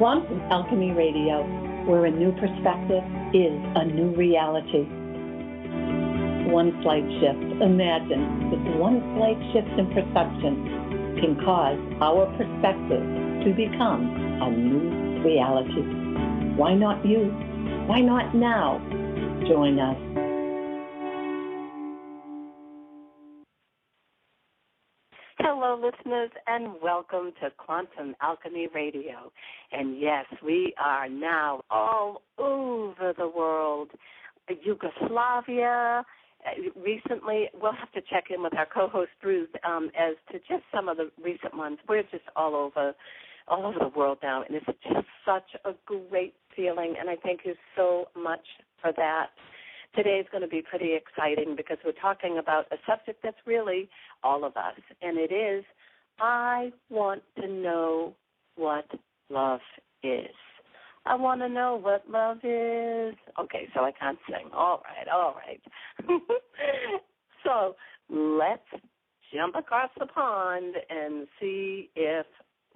Quantum Alchemy Radio, where a new perspective is a new reality. One slight shift, imagine this one slight shift in perception can cause our perspective to become a new reality. Why not you? Why not now? Join us. Listeners, and welcome to Quantum Alchemy Radio. And yes, we are now all over the world. Yugoslavia. Uh, recently, we'll have to check in with our co-host Ruth um, as to just some of the recent ones. We're just all over, all over the world now, and it's just such a great feeling. And I thank you so much for that today is going to be pretty exciting because we're talking about a subject that's really all of us, and it is I want to know what love is. I want to know what love is. Okay, so I can't sing. All right, all right. so let's jump across the pond and see if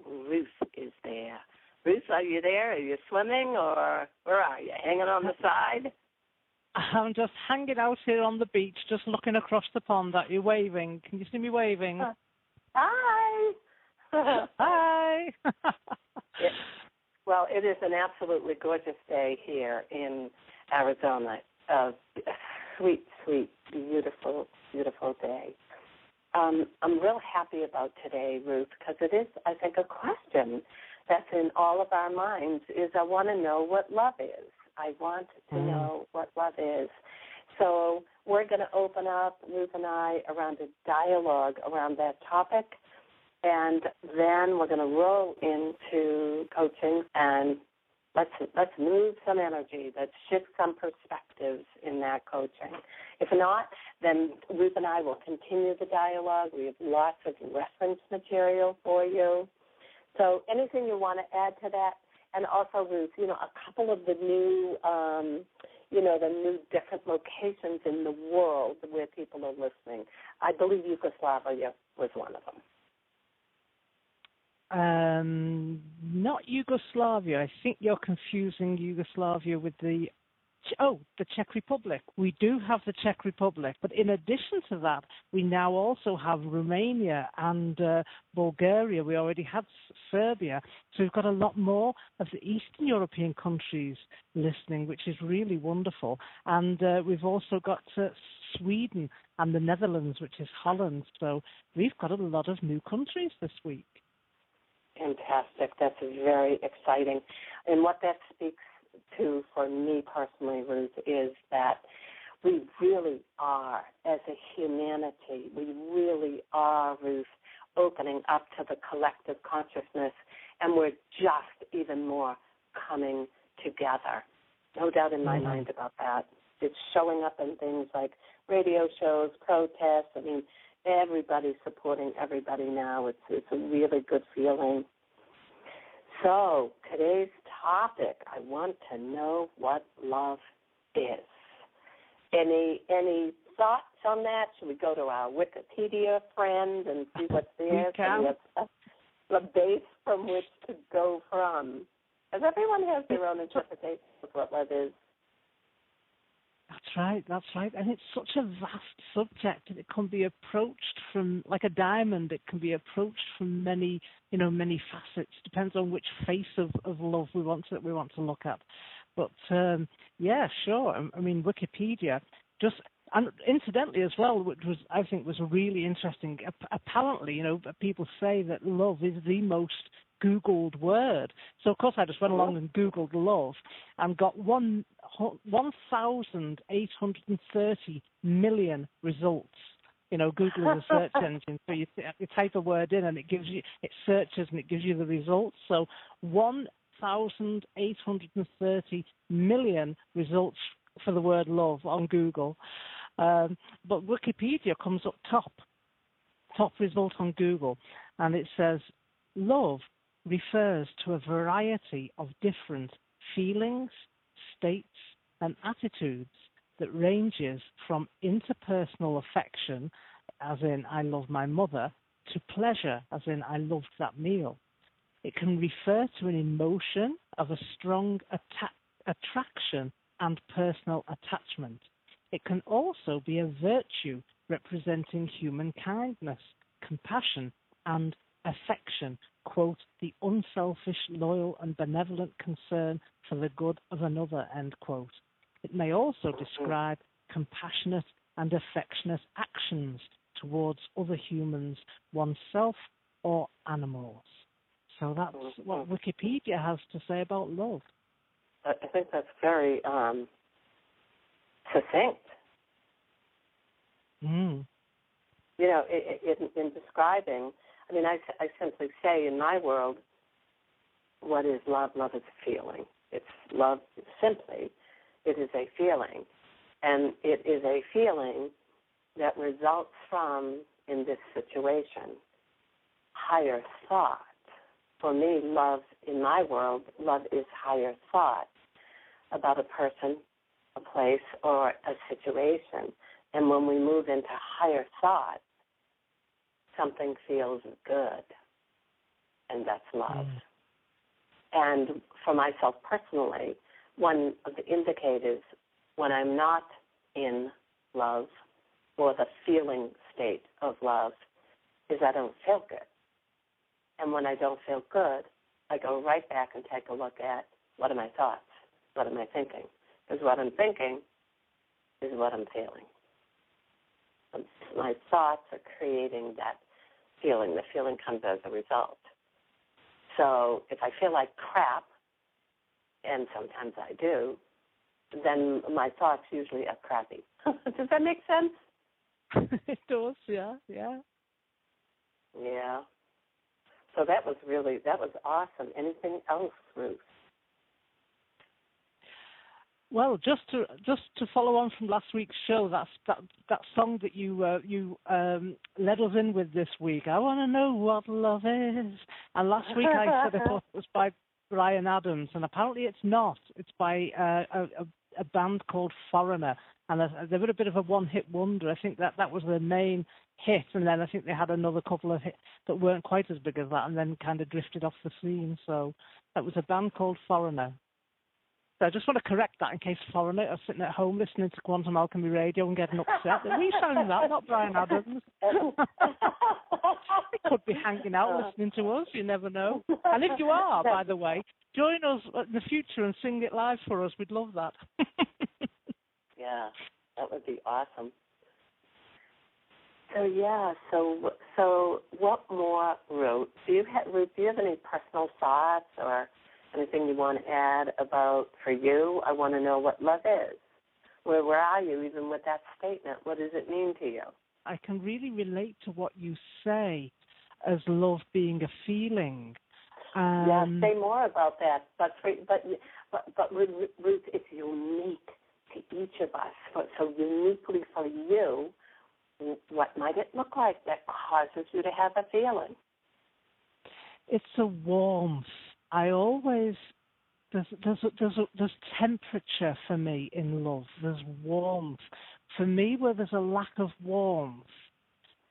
Ruth is there. Ruth, are you there? Are you swimming or where are you? Hanging on the side? I'm just hanging out here on the beach, just looking across the pond at you, waving. Can you see me waving? Uh, hi. Hi. it, well, it is an absolutely gorgeous day here in Arizona. A sweet, sweet, beautiful, beautiful day. Um, I'm real happy about today, Ruth, because it is, I think, a question that's in all of our minds. Is I want to know what love is. I want to mm. know what love is. So we're going to open up, Ruth and I, around a dialogue around that topic. And then we're going to roll into coaching and let's let's move some energy, let's shift some perspectives in that coaching. If not, then Ruth and I will continue the dialogue. We have lots of reference material for you. So anything you want to add to that, and also Ruth, you know, a couple of the new, um, you know, the new different locations in the world where people are listening. I believe Yugoslavia was one of them. Um, not Yugoslavia. I think you're confusing Yugoslavia with the oh, the Czech Republic. We do have the Czech Republic, but in addition to that, we now also have Romania and uh, Bulgaria. We already had Serbia, so we've got a lot more of the Eastern European countries listening, which is really wonderful. And uh, we've also got uh, Sweden and the Netherlands, which is Holland. So we've got a lot of new countries this week. Fantastic. That's very exciting. And what that speaks to for me personally, Ruth, is that we really are, as a humanity, we really are, Ruth, opening up to the collective consciousness, and we're just even more coming together. No doubt in my mm-hmm. mind about that. It's showing up in things like radio shows, protests. I mean, everybody's supporting everybody now. It's it's a really good feeling. So, today's topic, I want to know what love is. Any any thoughts on that? Should we go to our Wikipedia friend and see what's there? We can. we have a, a base from which to go from. Because everyone has their own interpretation of what love is. That's right, that's right. And it's such a vast subject and it can be approached from like a diamond, it can be approached from many you know, many facets. Depends on which face of, of love we want to we want to look at. But um, yeah, sure. I, mean Wikipedia just and incidentally as well, which was I think was really interesting. Apparently, you know, people say that love is the most Googled word. So of course I just went along oh. and Googled love and got one 1,830 million results. You know, Google is a search engine, so you, you type a word in and it gives you, it searches and it gives you the results. So 1,830 million results for the word love on Google. Um, but Wikipedia comes up top, top result on Google, and it says love refers to a variety of different feelings, states, and attitudes that ranges from interpersonal affection, as in I love my mother, to pleasure, as in I loved that meal. It can refer to an emotion of a strong atta- attraction and personal attachment. It can also be a virtue representing human kindness, compassion, and affection. Quote, the unselfish, loyal, and benevolent concern for the good of another, end quote. It may also describe compassionate and affectionate actions towards other humans, oneself, or animals. So that's what Wikipedia has to say about love. I think that's very um, succinct. Mm. You know, in, in describing, I mean, I, I simply say in my world, what is love? Love is a feeling. It's love simply, it is a feeling. And it is a feeling that results from, in this situation, higher thought. For me, love in my world, love is higher thought about a person, a place, or a situation. And when we move into higher thought, something feels good, and that's love. Mm. And for myself personally, one of the indicators when I'm not in love or the feeling state of love is I don't feel good. And when I don't feel good, I go right back and take a look at what are my thoughts? What am I thinking? Because what I'm thinking is what I'm feeling. My thoughts are creating that feeling. The feeling comes as a result. So if I feel like crap, and sometimes I do, then my thoughts usually are crappy. does that make sense? it does, yeah, yeah. Yeah. So that was really that was awesome. Anything else, Ruth? Well, just to just to follow on from last week's show, that's that that song that you uh, you um, led us in with this week. I want to know what love is. And last week I said I thought it was by Bryan Adams, and apparently it's not. It's by uh, a, a band called Foreigner, and they were a bit of a one-hit wonder. I think that that was their main hit, and then I think they had another couple of hits that weren't quite as big as that, and then kind of drifted off the scene. So that was a band called Foreigner. So I just want to correct that in case Foreigner are sitting at home listening to Quantum Alchemy Radio and getting upset. we sang that, not Bryan Adams. could be hanging out listening to us. You never know. And if you are, by the way, join us in the future and sing it live for us. We'd love that. yeah, that would be awesome. So yeah, so so what more, Ruth? Do you have? Do you have any personal thoughts or anything you want to add about for you? I want to know what love is. Where where are you even with that statement? What does it mean to you? I can really relate to what you say as love being a feeling. Um, yeah, say more about that. But for, but but but Ruth, it's unique to each of us. So uniquely for you, what might it look like that causes you to have a feeling? It's a warmth. I always there's there's there's there's temperature for me in love. There's warmth. For me, where there's a lack of warmth,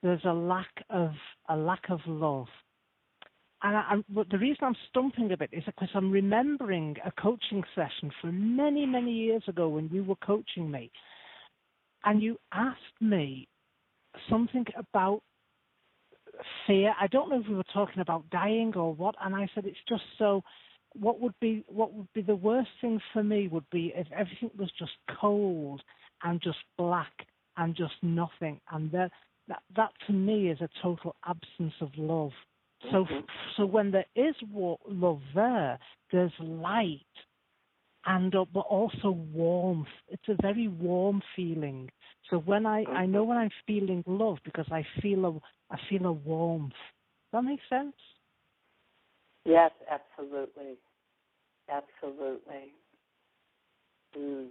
there's a lack of a lack of love. And I, I, the reason I'm stumping a bit is because I'm remembering a coaching session from many, many years ago when you were coaching me, and you asked me something about fear. I don't know if we were talking about dying or what, and I said it's just so. What would be what would be the worst thing for me would be if everything was just cold and just black and just nothing, and that that, that to me is a total absence of love. So mm-hmm. so when there is love there, there's light and uh, but also warmth. It's a very warm feeling. So when I I know when I'm feeling love because I feel a I feel a warmth. Does that make sense? Yes, absolutely, absolutely. Mm.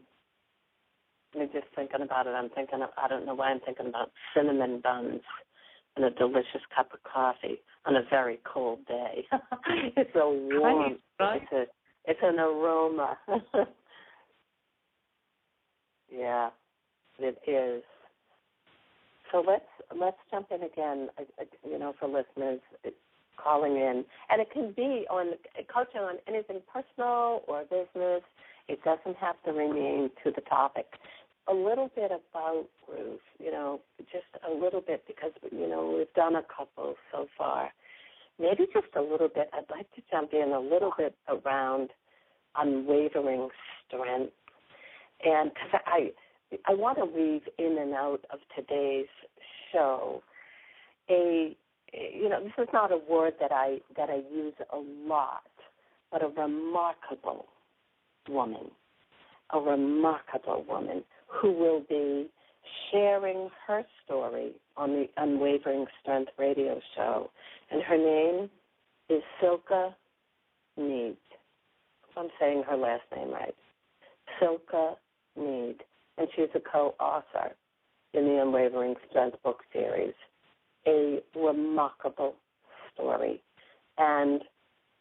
I'm just thinking about it. I'm thinking of, I don't know why I'm thinking about cinnamon buns and a delicious cup of coffee on a very cold day. it's a warm. Right. It's a it's an aroma. yeah, it is. So let's let's jump in again. Uh, uh, you know, for listeners, uh, calling in, and it can be on coaching on anything personal or business. It doesn't have to remain to the topic. A little bit about Ruth, you know, just a little bit because you know we've done a couple so far. Maybe just a little bit. I'd like to jump in a little bit around unwavering strength, and because I I want to weave in and out of today's show a you know this is not a word that I that I use a lot, but a remarkable woman, a remarkable woman who will be sharing her story on the Unwavering Strength radio show, and her name is Silke Need. I'm saying her last name right. Silke Need, and she's a co-author in the Unwavering Strength book series a remarkable story. And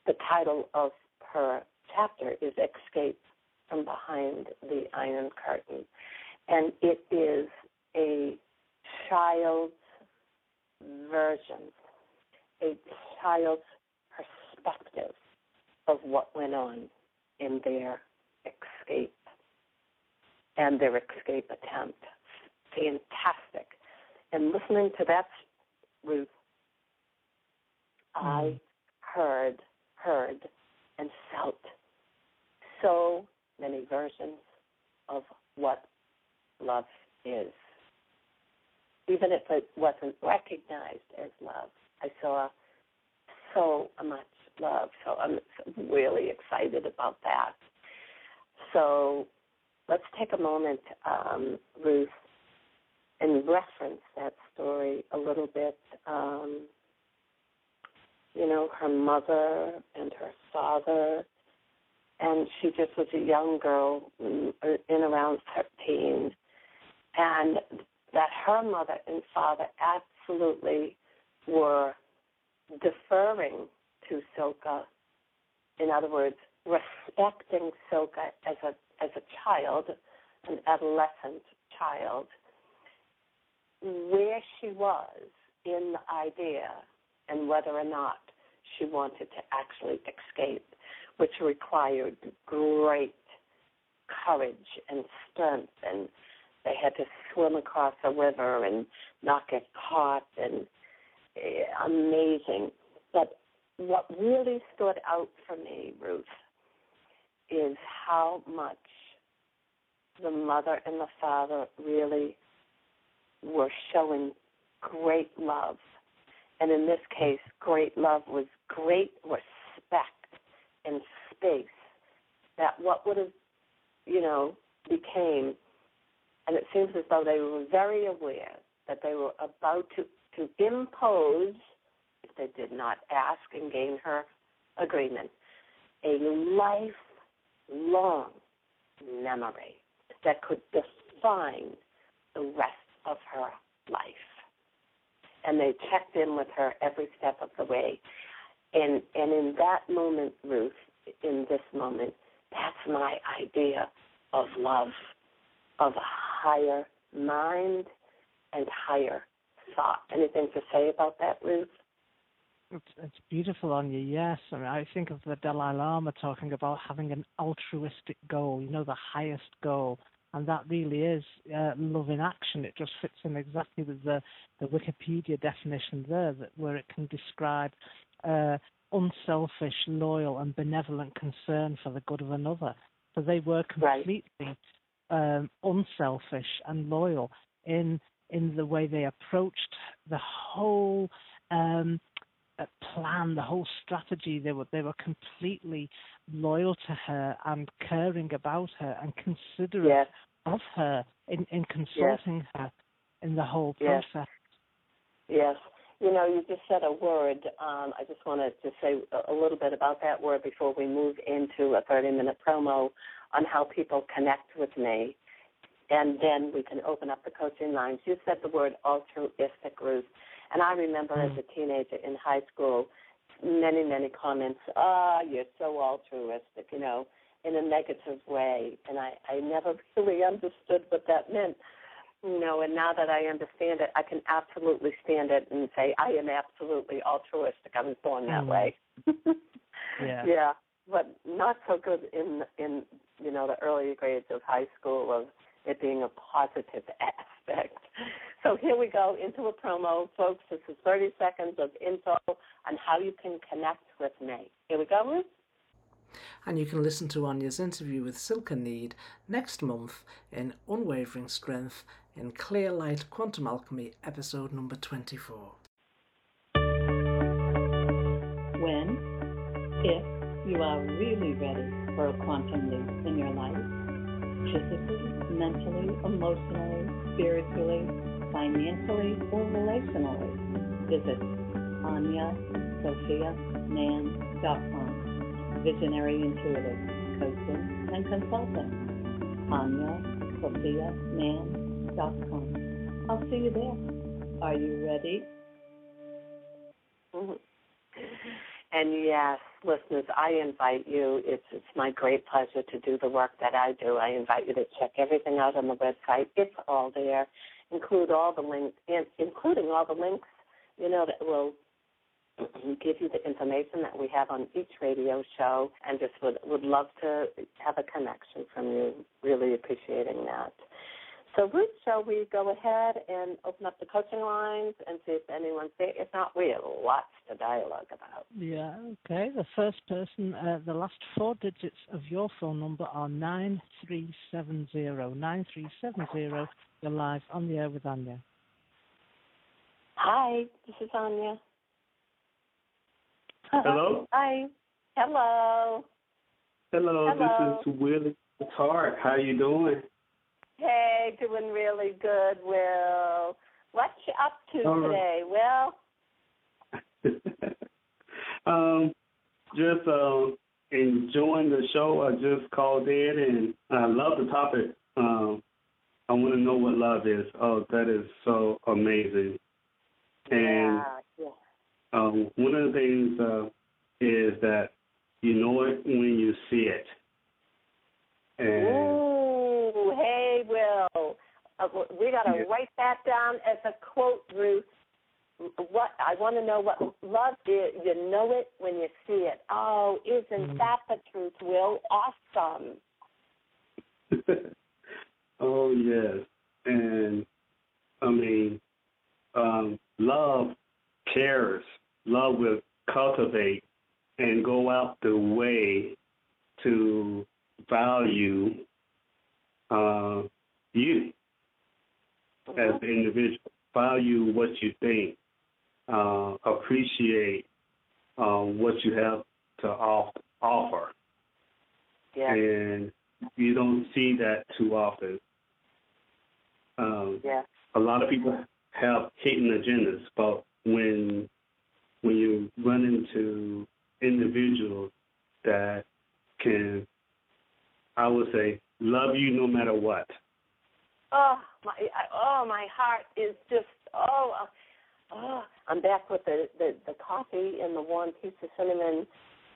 the title of her chapter is Escape from Behind the Iron Curtain. And it is a child's version, a child's perspective of what went on in their escape and their escape attempt. Fantastic. And listening to that Ruth, I mm-hmm. heard, heard, and felt so many versions of what love is. Even if it wasn't recognized as love, I saw so much love. So I'm really excited about that. So let's take a moment, um, Ruth, and reference that story a little bit. Um, you know, her mother and her father, and she just was a young girl in, around 13, and that her mother and father absolutely were deferring to Soka. In other words, respecting Soka as a as a child, an adolescent child, where she was in the idea and whether or not she wanted to actually escape, which required great courage and strength and they had to swim across a river and not get caught and uh, amazing. But what really stood out for me, Ruth, is how much the mother and the father really were showing great love. And in this case, great love was great respect and space that what would have, you know, became, and it seems as though they were very aware that they were about to, to impose, if they did not ask and gain her agreement, a lifelong memory that could define the rest of her life. And they checked in with her every step of the way. And and in that moment, Ruth, in this moment, that's my idea of love, of a higher mind and higher thought. Anything to say about that, Ruth? It's, it's beautiful on you, yes. I mean, I think of the Dalai Lama talking about having an altruistic goal, you know, the highest goal and that really is uh, love in action. It just fits in exactly with the, the Wikipedia definition there, that where it can describe uh, unselfish, loyal, and benevolent concern for the good of another. So they were completely right. um, unselfish and loyal in in the way they approached the whole um, plan, the whole strategy. They were they were completely loyal to her and caring about her and considerate yes. of her in, in consulting yes. her in the whole process. Yes. yes. You know, you just said a word. Um, I just wanted to say a little bit about that word before we move into a 30 minute promo on how people connect with me. And then we can open up the coaching lines. You said the word altruistic, Ruth. And I remember mm. as a teenager in high school many, many comments, ah, oh, you're so altruistic, you know, in a negative way. And I, I never really understood what that meant. You know, and now that I understand it, I can absolutely stand it and say I am absolutely altruistic. I was born that Mm. way. Yeah. Yeah, but not so good in in you know the earlier grades of high school of it being a positive aspect. So here we go into a promo, folks. This is 30 seconds of info on how you can connect with me. Here we go, Ruth. And you can listen to Anya's interview with Silke Need next month in Unwavering Strength in Clear Light Quantum Alchemy, episode number 24. When, if you are really ready for a quantum leap in your life, physically, mentally, emotionally, spiritually, financially, or relationally, visit AnyaSophiaMann.com. Visionary Intuitive Coaching and Consulting. AnyaSophiaMann.com. I'll see you there. Are you ready? Mhm. And yes, listeners, I invite you. It's it's my great pleasure to do the work that I do. I invite you to check everything out on the website. It's all there. Include all the links, including all the links, you know, that will give you the information that we have on each radio show. And just would would love to have a connection from you. Really appreciating that. So, Ruth, shall we go ahead and open up the coaching lines and see if anyone's there? If not, we have lots to dialogue about. Yeah, okay. The first person, uh, the last four digits of your phone number are 9370. 9370. You're live on the air with Anya. Hi, this is Anya. Hello? Hi. Hello. Hello, Hello. this is Willie Tart. How you doing? Hey, doing really good, Will. What you up to All right. today, Will? um, just uh, enjoying the show. I just called in and I love the topic. Um, I want to know what love is. Oh, that is so amazing. And yeah, yeah. um, one of the things uh, is that you know it when you see it. And Ooh. Uh, we got to Yeah. write that down as a quote, Ruth. What I want to know what love is. You know it when you see it. Oh, isn't Mm. that the truth, Will? Awesome. oh yes, and I mean, um, love cares. Love will cultivate and go out the way to value uh, you as an individual. Value what you think. Uh, appreciate uh, what you have to off- offer Yeah, and you don't see that too often. Um, yeah. a lot of people have hidden agendas, but when when you run into individuals that can, I would say, love you no matter what. Oh my! Oh, my heart is just oh. uh, Oh, I'm back with the, the the coffee and the warm piece of cinnamon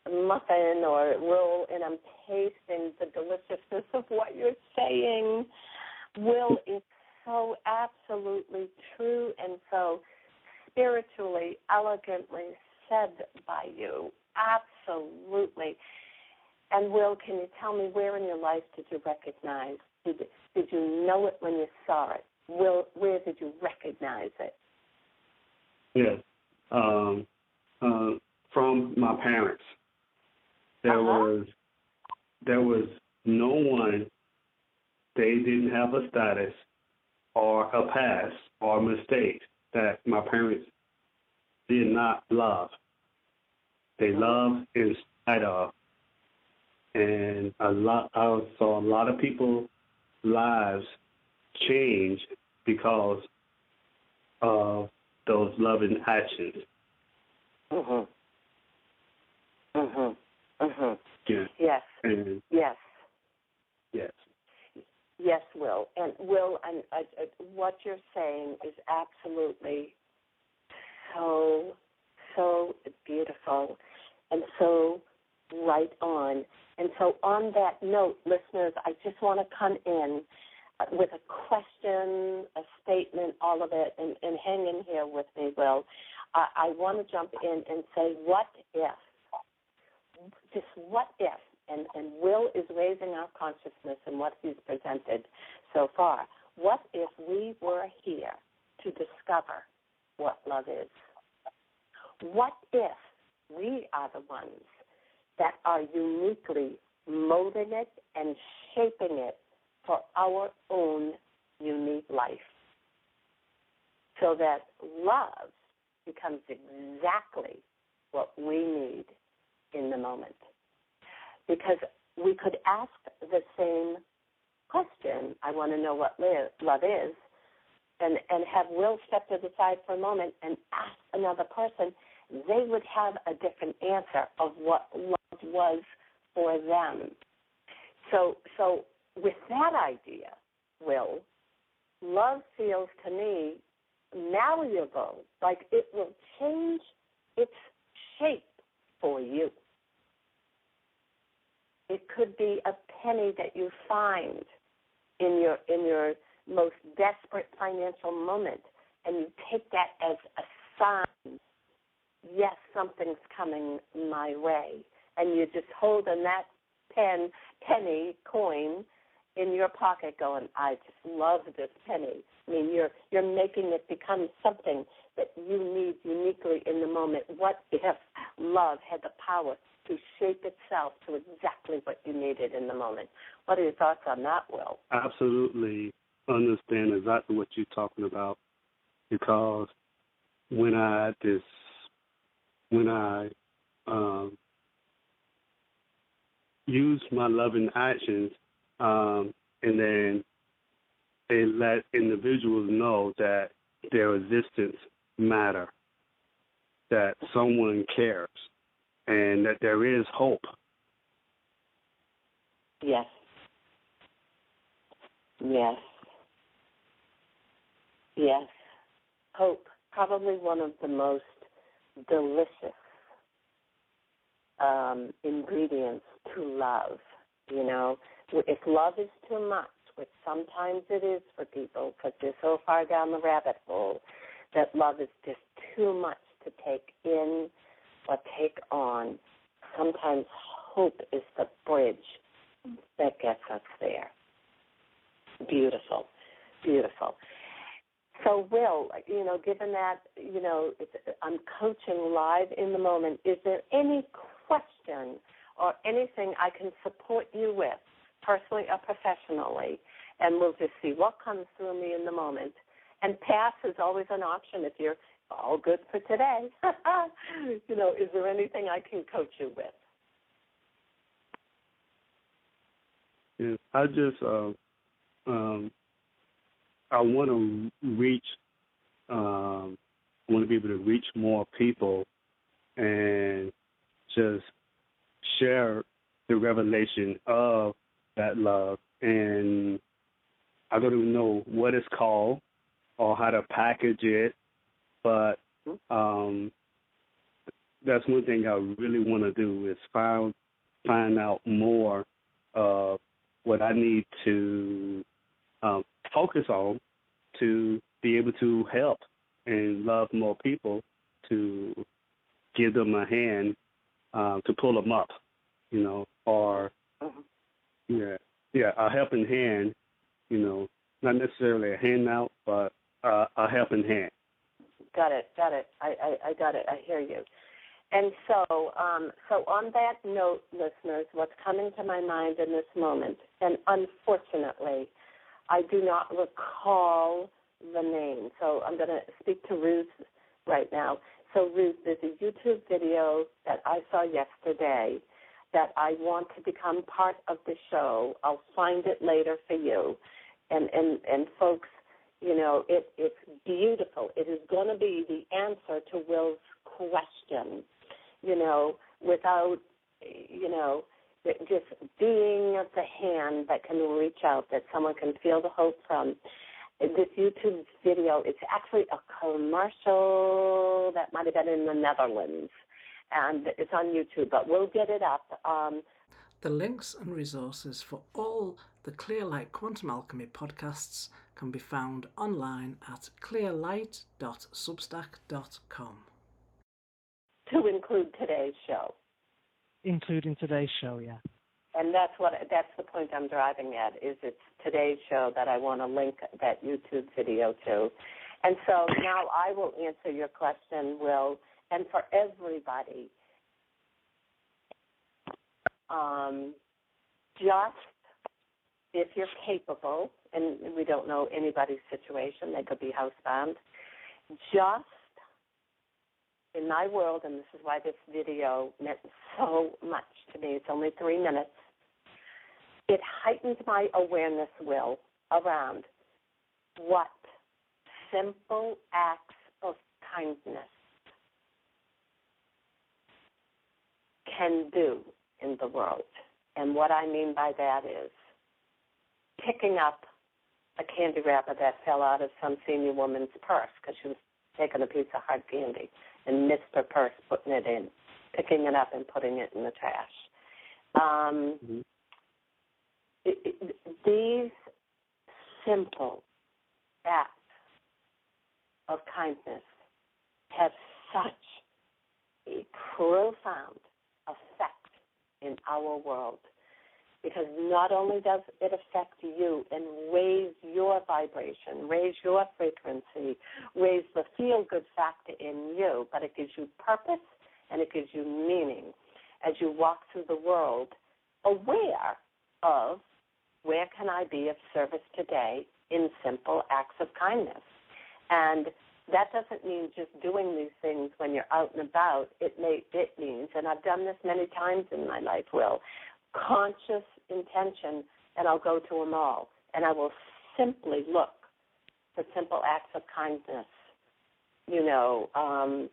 muffin or roll, and I'm tasting the deliciousness of what you're saying. Will is so absolutely true and so spiritually, elegantly said by you. Absolutely. And Will, can you tell me where in your life did you recognize? Did did you know it when you saw it? Will, where did you recognize it? Yes. Um, uh, from my parents, there Uh-huh. was there was no one. They didn't have a status or a past or a mistake that my parents did not love. They loved in spite of, and a lot. I saw a lot of people lives change because of those loving actions. Mhm. Mhm. Mhm. Yeah. Yes. And Yes. yes. Yes, Will. And Will, and uh, uh, what you're saying is absolutely so, so beautiful and so right on. And so, on that note, listeners, I just want to come in with a question, a statement, all of it, and, and hang in here with me, Will. I, I want to jump in and say, what if? Just what if? And, and Will is raising our consciousness in what he's presented so far. What if we were here to discover what love is? What if we are the ones that are uniquely molding it and shaping it for our own unique life? So that love becomes exactly what we need in the moment. Because we could ask the same question, I want to know what love is, and, and have Will step to the side for a moment and ask another person, they would have a different answer of what love was for them. So, so with that idea, Will, love feels to me malleable, like it will change its shape for you. It could be a penny that you find in your in your most desperate financial moment and you take that as a sign yes something's coming my way and you just holding that pen penny coin in your pocket going i just love this penny i mean you're you're making it become something that you need uniquely in the moment what if love had the power to shape itself to exactly what you needed in the moment. What are your thoughts on that, Will? Absolutely understand exactly what you're talking about because when I this when I um, use my loving actions um, and then they let individuals know that their existence matter, that someone cares, and that there is hope. Yes. Yes. Yes. Hope, probably one of the most delicious um, ingredients to love. You know, if love is too much, which sometimes it is for people because they're so far down the rabbit hole, that love is just too much to take in or take on. Sometimes hope is the bridge that gets us there. Beautiful, beautiful. So, Will, you know, given that, you know, I'm coaching live in the moment, is there any question or anything I can support you with, personally or professionally? And we'll just see what comes through me in the moment. And pass is always an option if you're all good for today. you know, is there anything I can coach you with? Yeah, I just uh, um, I want to reach. Um, I want to be able to reach more people and just share the revelation of that love. And I don't even know what it's called or how to package it but um, that's one thing I really want to do is find find out more of what I need to um, focus on to be able to help and love more people to give them a hand uh, to pull them up, you know, or uh-huh. yeah, yeah, a helping hand, you know, not necessarily a handout, but uh, a helping hand. Got it. Got it. I, I, I got it. I hear you. And so, um, so on that note, listeners, what's coming to my mind in this moment, and unfortunately, I do not recall the name. So I'm going to speak to Ruth right now. So Ruth, there's a YouTube video that I saw yesterday that I want to become part of the show. I'll find it later for you. And and and folks, you know, it, it's beautiful. It is going to be the answer to Will's question, you know, without, you know, just being the hand that can reach out, that someone can feel the hope from. This YouTube video, it's actually a commercial that might have been in the Netherlands, and it's on YouTube, but we'll get it up. Um, the links and resources for all The Clearlight Quantum Alchemy podcasts can be found online at clearlight.substack.com. To include today's show. Including today's show, yeah. And that's what that's the point I'm driving at is it's today's show that I want to link that YouTube video to. And so now I will answer your question, Will, and for everybody, um, just if you're capable, and we don't know anybody's situation, they could be housebound, just in my world, and this is why this video meant so much to me, it's only three minutes, it heightened my awareness, Will, around what simple acts of kindness can do in the world. And what I mean by that is picking up a candy wrapper that fell out of some senior woman's purse because she was taking a piece of hard candy and missed her purse putting it in, picking it up and putting it in the trash. Um, mm-hmm. These simple acts of kindness have such a profound effect in our world because not only does it affect you and raise your vibration, raise your frequency, raise the feel good factor in you, but it gives you purpose and it gives you meaning. As you walk through the world aware of where can I be of service today in simple acts of kindness. And that doesn't mean just doing these things when you're out and about. It may it means, and I've done this many times in my life, Will, conscious intention, and I'll go to a mall and I will simply look for simple acts of kindness. You know, um,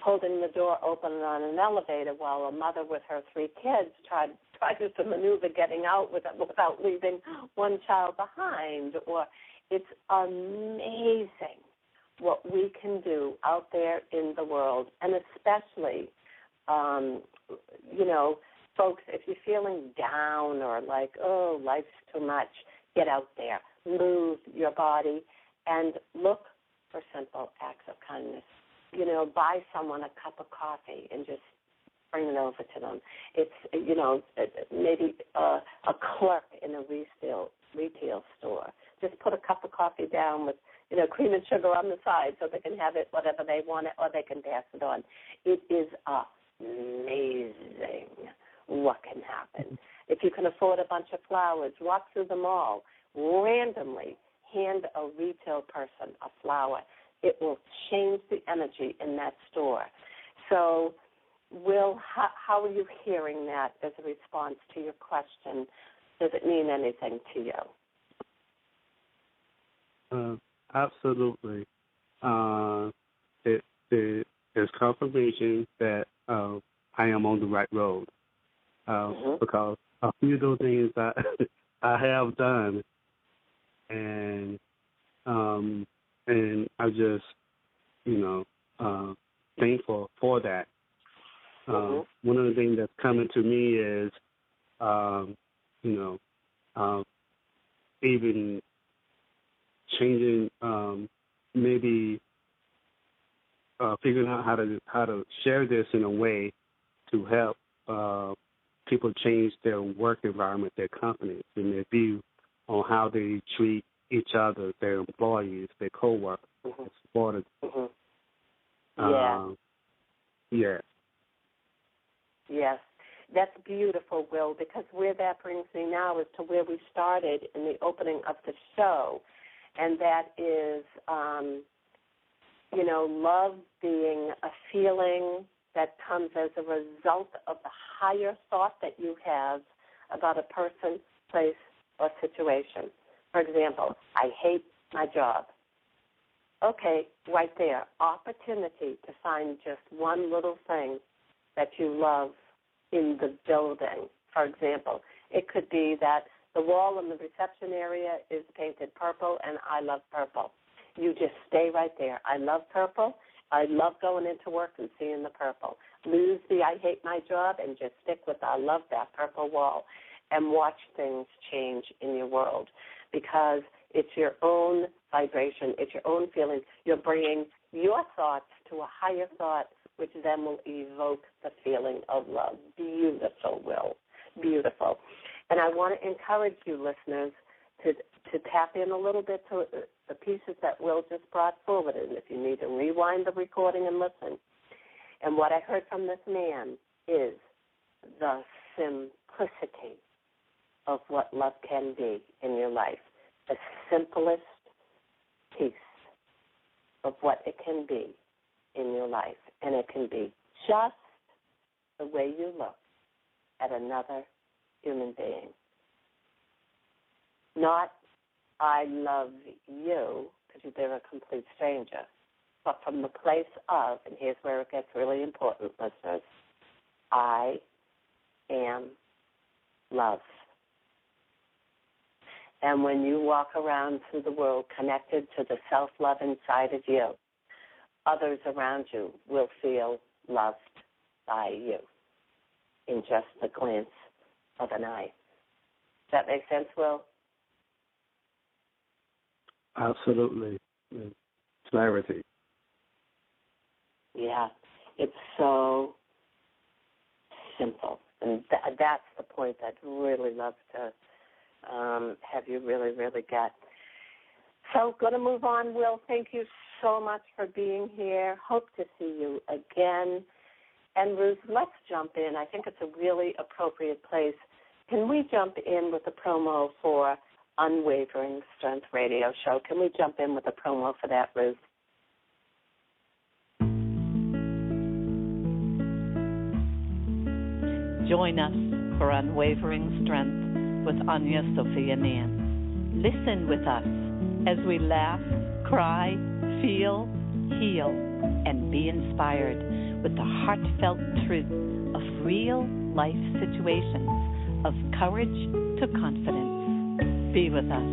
holding the door open on an elevator while a mother with her three kids tried tried to maneuver getting out without, without leaving one child behind. Or it's amazing what we can do out there in the world, and especially, um, you know, folks, if you're feeling down or like, oh, life's too much, get out there, move your body, and look for simple acts of kindness. You know, buy someone a cup of coffee and just bring it over to them. It's you know maybe a, a clerk in a retail retail store. Just put a cup of coffee down with you know cream and sugar on the side so they can have it whatever they want it or they can pass it on. It is amazing what can happen. If you can afford a bunch of flowers, walk through the mall, randomly hand a retail person a flower. It will change the energy in that store. So, Will, how, how are you hearing that as a response to your question? Does it mean anything to you? Uh, absolutely. Uh, it, it is confirmation that uh, I am on the right road uh, mm-hmm. because a few of those things I I have done, and um, and I'm just you know uh, thankful for that. Uh, mm-hmm. One of the things that's coming to me is, um, you know, um, even changing, um, maybe uh, figuring out how to how to share this in a way to help uh, people change their work environment, their companies, and their view on how they treat each other, their employees, their coworkers, mm-hmm. supporters. Mm-hmm. Yeah. Um, yeah. Yes. That's beautiful, Will, because where that brings me now is to where we started in the opening of the show, and that is, um, you know, love being a feeling that comes as a result of the higher thought that you have about a person, place, or situation. For example, I hate my job. Okay, right there, opportunity to find just one little thing that you love in the building. For example, it could be that the wall in the reception area is painted purple and I love purple. You just stay right there. I love purple I love going into work and seeing the purple. Lose the I hate my job and just stick with I love that purple wall. and watch things change in your world because it's your own vibration, it's your own feeling. You're bringing your thoughts to a higher thought, which then will evoke the feeling of love. Beautiful, Will. Beautiful. And I want to encourage you, listeners, to to tap in a little bit to uh, the pieces that Will just brought forward. And if you need to rewind the recording and listen. And what I heard from this man is the simplicity of what love can be in your life. The simplest piece of what it can be in your life. And it can be just the way you look at another human being. Not, I love you, because they're a complete stranger, but from the place of, and here's where it gets really important, listeners I am love. And when you walk around through the world connected to the self love inside of you, others around you will feel loved by you in just the glance of an eye. Does that make sense, Will? Absolutely. Clarity. Yeah, it's so simple. And th- that's the point that really love to um, have you really, really get. So, going to move on, Will. Thank you so much for being here. Hope to see you again. And Ruth, let's jump in. I think it's a really appropriate place. Can we jump in with a promo for Unwavering Strength Radio Show? Can we jump in with a promo for that, Ruth? Join us for Unwavering Strength with Anya Sophia Nan. Listen with us as we laugh, cry, feel, heal, and be inspired with the heartfelt truth of real life situations of courage to confidence. Be with us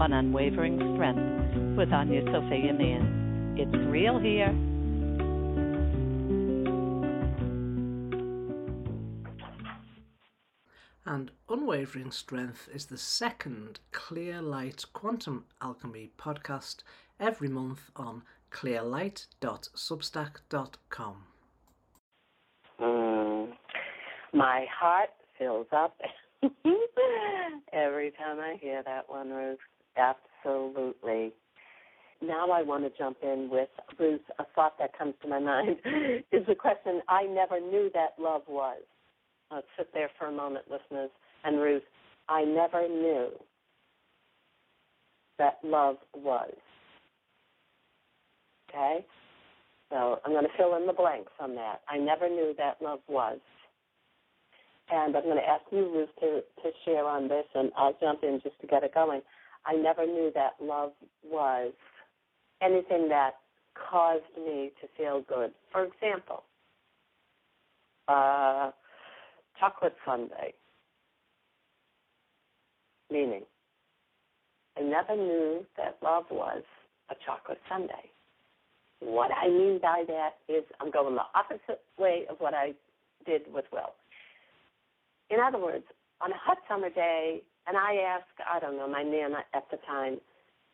on Unwavering Strength with Anya Sophia Nan. It's real here and Unwavering Strength is the second Clear Light Quantum Alchemy podcast every month on clearlight.substack.com. Mm, my heart fills up every time I hear that one, Ruth. Absolutely. Now I want to jump in with Ruth. A thought that comes to my mind is the question I never knew that love was. Let's sit there for a moment, listeners. And Ruth, I never knew that love was. Okay? So I'm going to fill in the blanks on that. I never knew that love was. And I'm going to ask you, Ruth, to, to share on this, and I'll jump in just to get it going. I never knew that love was anything that caused me to feel good. For example, uh, chocolate sundae. Meaning, I never knew that love was a chocolate sundae. What I mean by that is I'm going the opposite way of what I did with Will. In other words, on a hot summer day, and I ask, I don't know, my Nana at the time,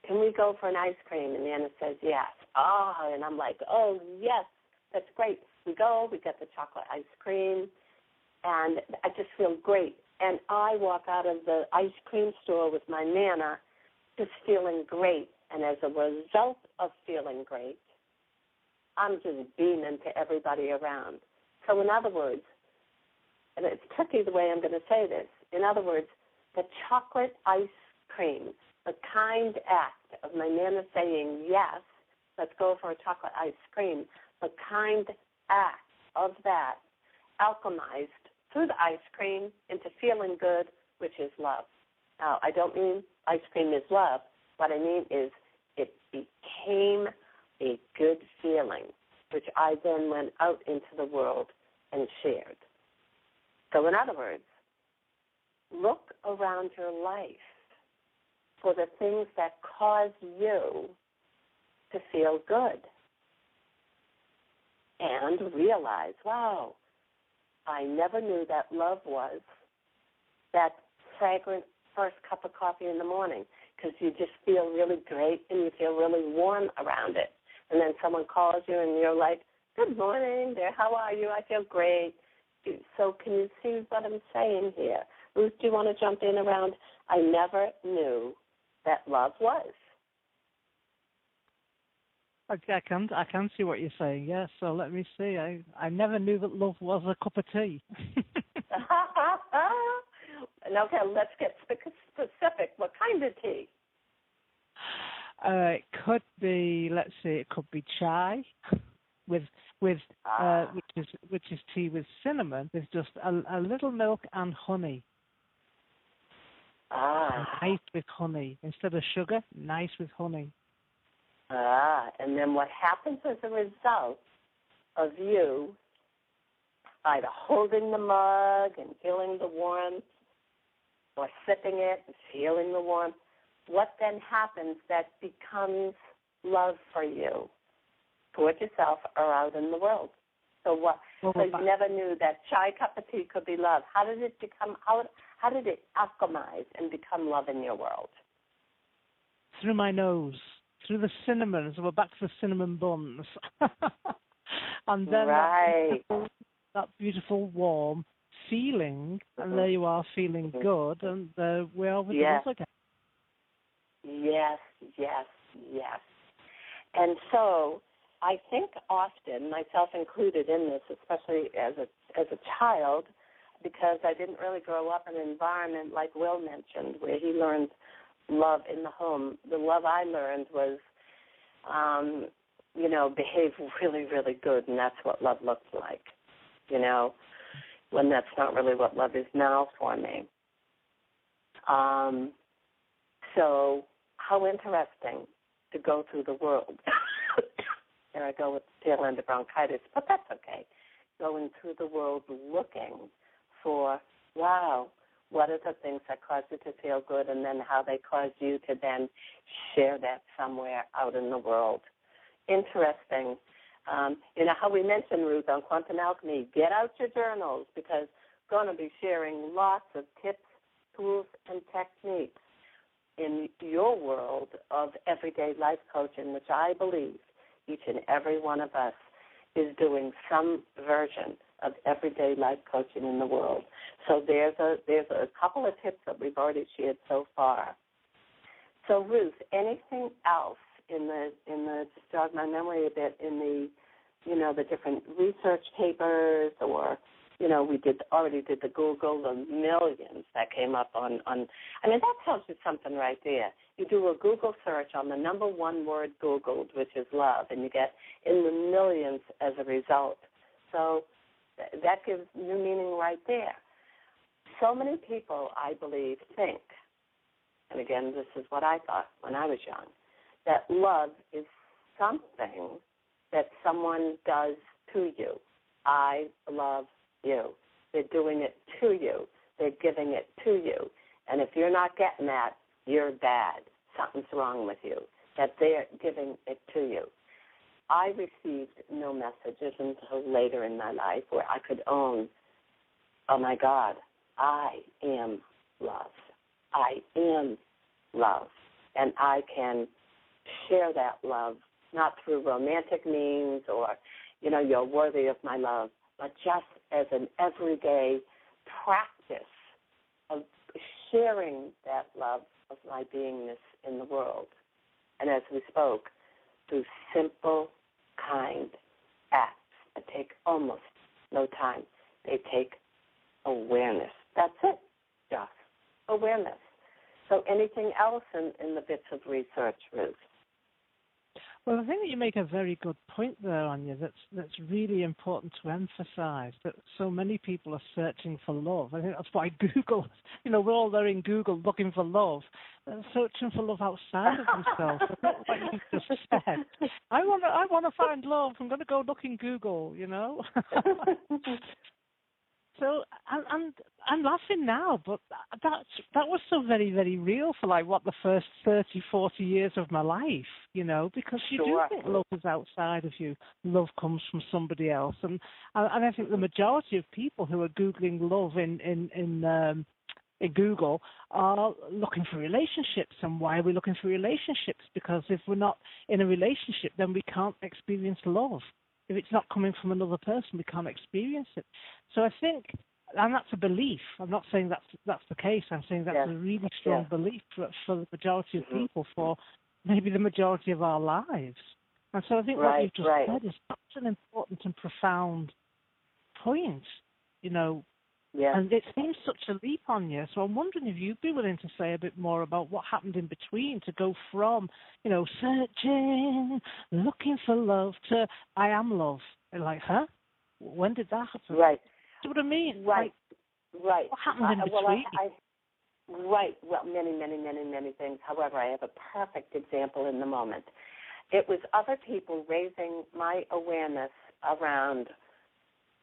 can we go for an ice cream? And Nana says, yes. Oh, and I'm like, oh, yes, that's great. We go, we get the chocolate ice cream, and I just feel great. And I walk out of the ice cream store with my Nana just feeling great. And as a result of feeling great, I'm just beaming to everybody around. So, in other words, and it's tricky the way I'm going to say this, in other words, the chocolate ice cream, the kind act of my Nana saying, yes, let's go for a chocolate ice cream, the kind act of that alchemized through the ice cream into feeling good, which is love. Now, I don't mean ice cream is love. What I mean is it became a good feeling, which I then went out into the world and shared. So, in other words, look around your life for the things that cause you to feel good and realize, wow, I never knew that love was that fragrant first cup of coffee in the morning because you just feel really great and you feel really warm around it. And then someone calls you and you're like, Good morning there, how are you? I feel great. So can you see what I'm saying here? Ruth, do you want to jump in around I never knew that love was? I can I can see what you're saying. Yes. Yeah, so let me see. I I never knew that love was a cup of tea. okay, let's get specific. What kind of tea? Uh, it could be. Let's see. It could be chai, with with uh, ah. uh, which is which is tea with cinnamon with just a, a little milk and honey. Ah. Nice with honey instead of sugar. Nice with honey. Ah, and then what happens as a result of you either holding the mug and feeling the warmth or sipping it and feeling the warmth, what then happens that becomes love for you towards yourself or out in the world? So what? Well, so you never knew that chai cup of tea could be love. How did it become? How how did it alchemize and become love in your world? Through my nose through the cinnamon. So we're back to the cinnamon buns. and then right. that, beautiful, that, beautiful, warm feeling, mm-hmm. and there you are feeling mm-hmm. good, and uh, we're over yes. again. Yes, yes, yes. And so I think often, myself included in this, especially as a as a child, because I didn't really grow up in an environment like Will mentioned, where he learned love in the home. The love I learned was, um, you know, behave really, really good, and that's what love looks like. You know, when that's not really what love is now for me. Um, so, how interesting to go through the world. there I go with the tail end of bronchitis, but that's okay. Going through the world looking for, wow, what are the things that cause you to feel good and then how they cause you to then share that somewhere out in the world. Interesting. Um, you know how we mentioned Ruth on quantum alchemy, get out your journals because we're going to be sharing lots of tips, tools, and techniques in your world of everyday life coaching, which I believe each and every one of us is doing some version of everyday life coaching in the world. So there's a there's a couple of tips that we've already shared so far. So Ruth, anything else in the in the just jog my memory a bit in the you know the different research papers or you know we did already did the Google the millions that came up on on I mean that tells you something right there. You do a Google search on the number one word Googled, which is love, and you get in the millions as a result. So that gives new meaning right there. So many people, I believe, think, and again, this is what I thought when I was young, that love is something that someone does to you. I love you. They're doing it to you. They're giving it to you. And if you're not getting that, you're bad. Something's wrong with you. That they're giving it to you. I received no messages until later in my life where I could own, oh my God, I am love. I am love. And I can share that love, not through romantic means or, you know, you're worthy of my love, but just as an everyday practice of sharing that love of my beingness in the world. And as we spoke, through simple kind acts that take almost no time. They take awareness. That's it, just awareness. So, anything else in, in the bits of research, Ruth? Well, I think that you make a very good point there, Anya. That's that's really important to emphasise that so many people are searching for love. I think that's why Google, you know, we're all there in Google looking for love, and searching for love outside of themselves. what you just said. I want to I want to find love. I'm going to go look in Google. You know. So and, and I'm laughing now, but that that was so very very real for like what the first 30, 40 years of my life, you know, because you sure. do think love is outside of you. Love comes from somebody else, and and I think the majority of people who are googling love in in in um, in Google are looking for relationships. And why are we looking for relationships? Because if we're not in a relationship, then we can't experience love. If it's not coming from another person, we can't experience it. So I think, and that's a belief. I'm not saying that's that's the case. I'm saying that's a really strong belief for, for, the majority of mm-hmm. people, for maybe the majority of our lives. And so I think right, what you've just right. said is such an important and profound point. You know, yeah. And it seems such a leap on you. So I'm wondering if you'd be willing to say a bit more about what happened in between to go from, you know, searching, looking for love to I am love. And like, huh? When did that happen? Right. Do you know what I mean? Right. Like, right. What happened in uh, between? Well, I, I, right. Well, many, many, many, many things. However, I have a perfect example in the moment. It was other people raising my awareness around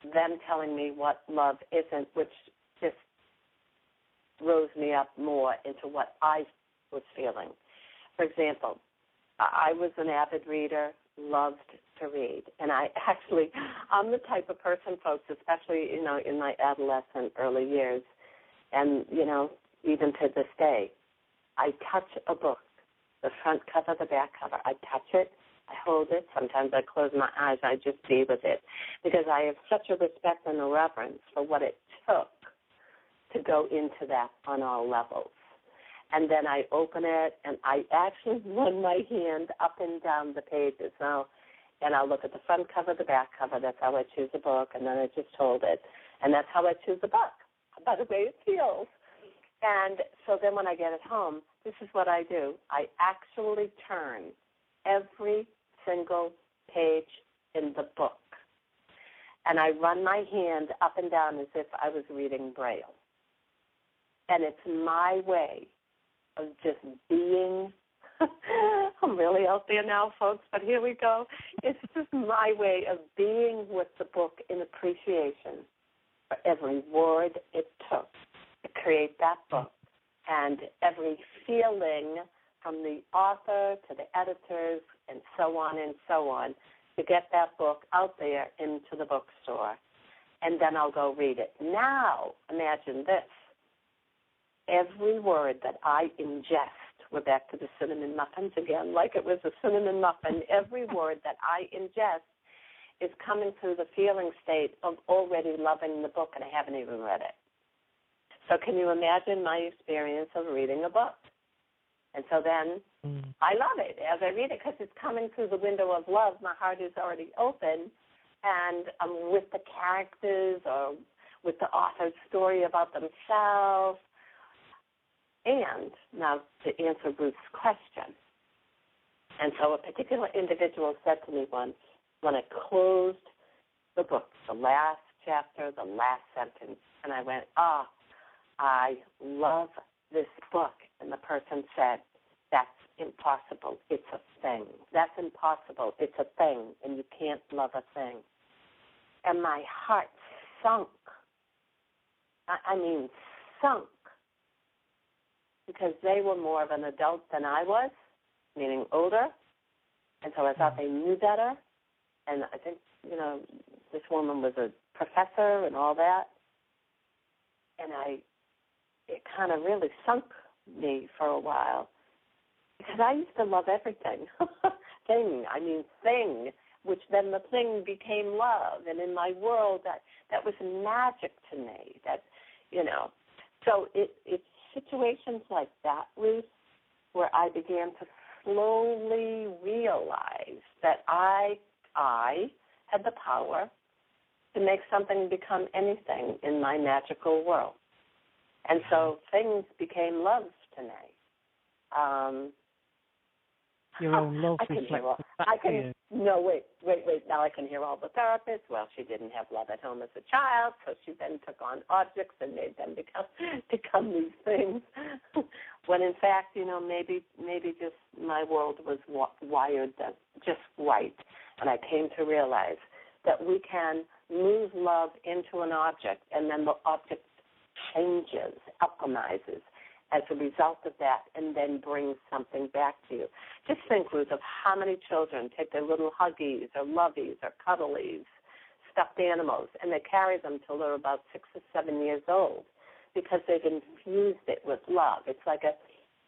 them telling me what love isn't, which just rose me up more into what I was feeling. For example, I was an avid reader, loved to read, and I actually, I'm the type of person, folks, especially you know in my adolescent early years, and you know even to this day, I touch a book, the front cover, the back cover, I touch it, I hold it. Sometimes I close my eyes. I just be with it because I have such a respect and a reverence for what it took to go into that on all levels. And then I open it and I actually run my hand up and down the pages now. And I'll look at the front cover, the back cover. That's how I choose a book. And then I just hold it. And that's how I choose a book, by the way it feels. And so then when I get it home, this is what I do. I actually turn every single page in the book. And I run my hand up and down as if I was reading Braille. And it's my way of just being. I'm really out there now, folks, but here we go. It's just my way of being with the book in appreciation for every word it took to create that book and every feeling from the author to the editors and so on and so on to get that book out there into the bookstore. And then I'll go read it. Now, imagine this. Every word that I ingest, we're back to the cinnamon muffins again, like it was a cinnamon muffin, every word that I ingest is coming through the feeling state of already loving the book and I haven't even read it. So can you imagine my experience of reading a book? And so then mm. I love it as I read it because it's coming through the window of love. My heart is already open, and I'm with the characters or with the author's story about themselves. And now to answer Ruth's question. And so a particular individual said to me once, when I closed the book, the last chapter, the last sentence, and I went, ah, oh, I love this book. And the person said, That's impossible. It's a thing. That's impossible. It's a thing. And you can't love a thing. And my heart sunk. I, I mean, sunk. Because they were more of an adult than I was, meaning older. And so I thought they knew better. And I think, you know, this woman was a professor and all that. And I it kind of really sunk me for a while because I used to love everything. thing, I mean thing, which then the thing became love, and in my world that that was magic to me. That you know, so it it's situations like that, Ruth, where I began to slowly realize that I I had the power to make something become anything in my magical world. And so things became loves to me. Um, Your own love I can hear all, I can, No, wait, wait, wait. Now I can hear all the therapists. Well, she didn't have love at home as a child, so she then took on objects and made them become become these things. when in fact, you know, maybe maybe just my world was wired that just right, and I came to realize that we can move love into an object, and then the object changes, alchemizes as a result of that and then brings something back to you. Just think, Ruth, of how many children take their little huggies or loveys or cuddlies, stuffed animals, and they carry them till they're about six or seven years old because they've infused it with love. It's like a,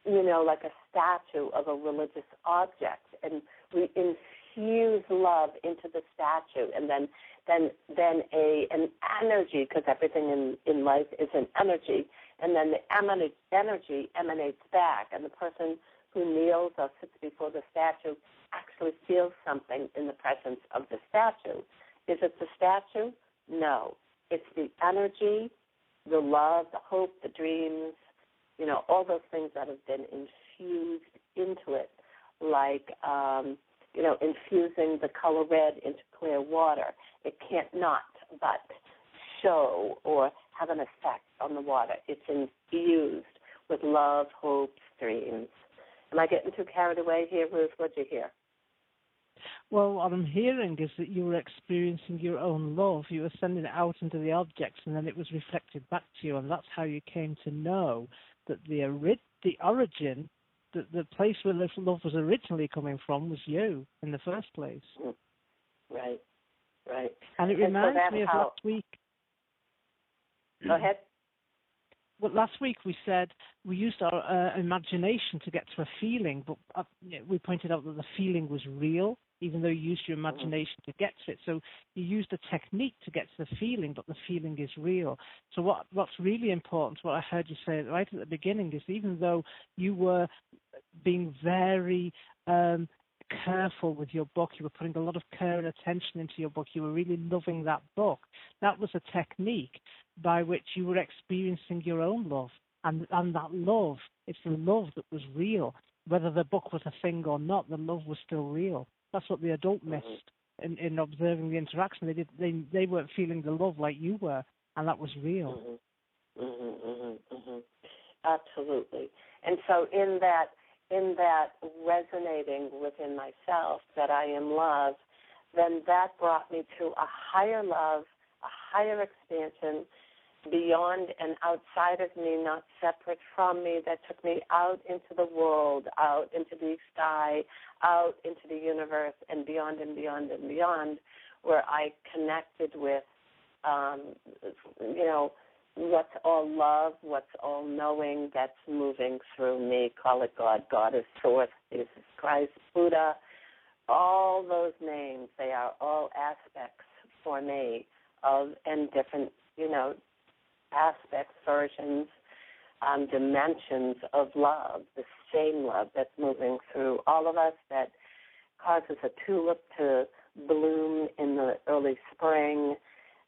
you know, like a statue of a religious object, and we infuse love into the statue, and then then then a an energy because everything in in life is an energy, and then the energy emanates back, and the person who kneels or sits before the statue actually feels something in the presence of the statue. Is it the statue? No. It's the energy, the love, the hope, the dreams, you know, all those things that have been infused into it, like, um, you know, infusing the color red into clear water. It can't not but show or have an effect on the water. It's infused with love, hope, dreams. Am I getting too carried away here, Ruth? What'd you hear? Well, what I'm hearing is that you were experiencing your own love. You were sending it out into the objects, and then it was reflected back to you, and that's how you came to know that the the origin, the, the place where this love was originally coming from, was you in the first place. Mm. Right, right. And it reminds so me of how... last week. Go ahead well, last week we said we used our uh, imagination to get to a feeling, but uh, we pointed out that the feeling was real, even though you used your mm-hmm. imagination to get to it. So you used a technique to get to the feeling, but the feeling is real. So what what's really important, what I heard you say right at the beginning, is even though you were being very um, careful with your book. You were putting a lot of care and attention into your book. You were really loving that book. That was a technique by which you were experiencing your own love. And, and that love, it's the love that was real. Whether the book was a thing or not, the love was still real. That's what the adult mm-hmm. missed in, in observing the interaction. They, did, they, they weren't feeling the love like you were, and that was real. Mm-hmm. Mm-hmm, mm-hmm, mm-hmm. Absolutely. And so in that in that resonating within myself that I am love, then that brought me to a higher love, a higher expansion beyond and outside of me, not separate from me, that took me out into the world, out into the sky, out into the universe, and beyond and beyond and beyond, where I connected with, um, you know, what's all love, what's all knowing that's moving through me. Call it God, God is source, Jesus Christ, Buddha, all those names, they are all aspects for me of and different, you know, aspects, versions, um, dimensions of love, the same love that's moving through all of us that causes a tulip to bloom in the early spring,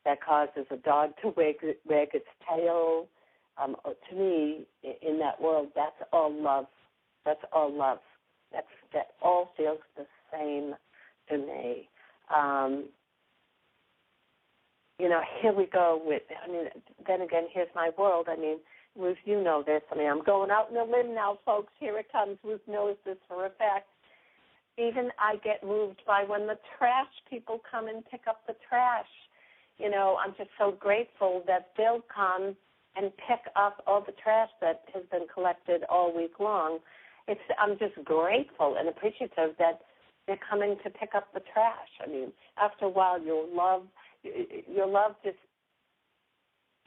that causes a dog to wag, wag its tail. Um, to me, in that world, that's all love. That's all love. That's that all feels the same to me. Um, you know, here we go with. I mean, then again, here's my world. I mean, Ruth, you know this. I mean, I'm going out in the limb now, folks. Here it comes. Ruth knows this for a fact. Even I get moved by when the trash people come and pick up the trash you know, I'm just so grateful that they'll come and pick up all the trash that has been collected all week long. It's I'm just grateful and appreciative that they're coming to pick up the trash. I mean, after a while, your love, your love just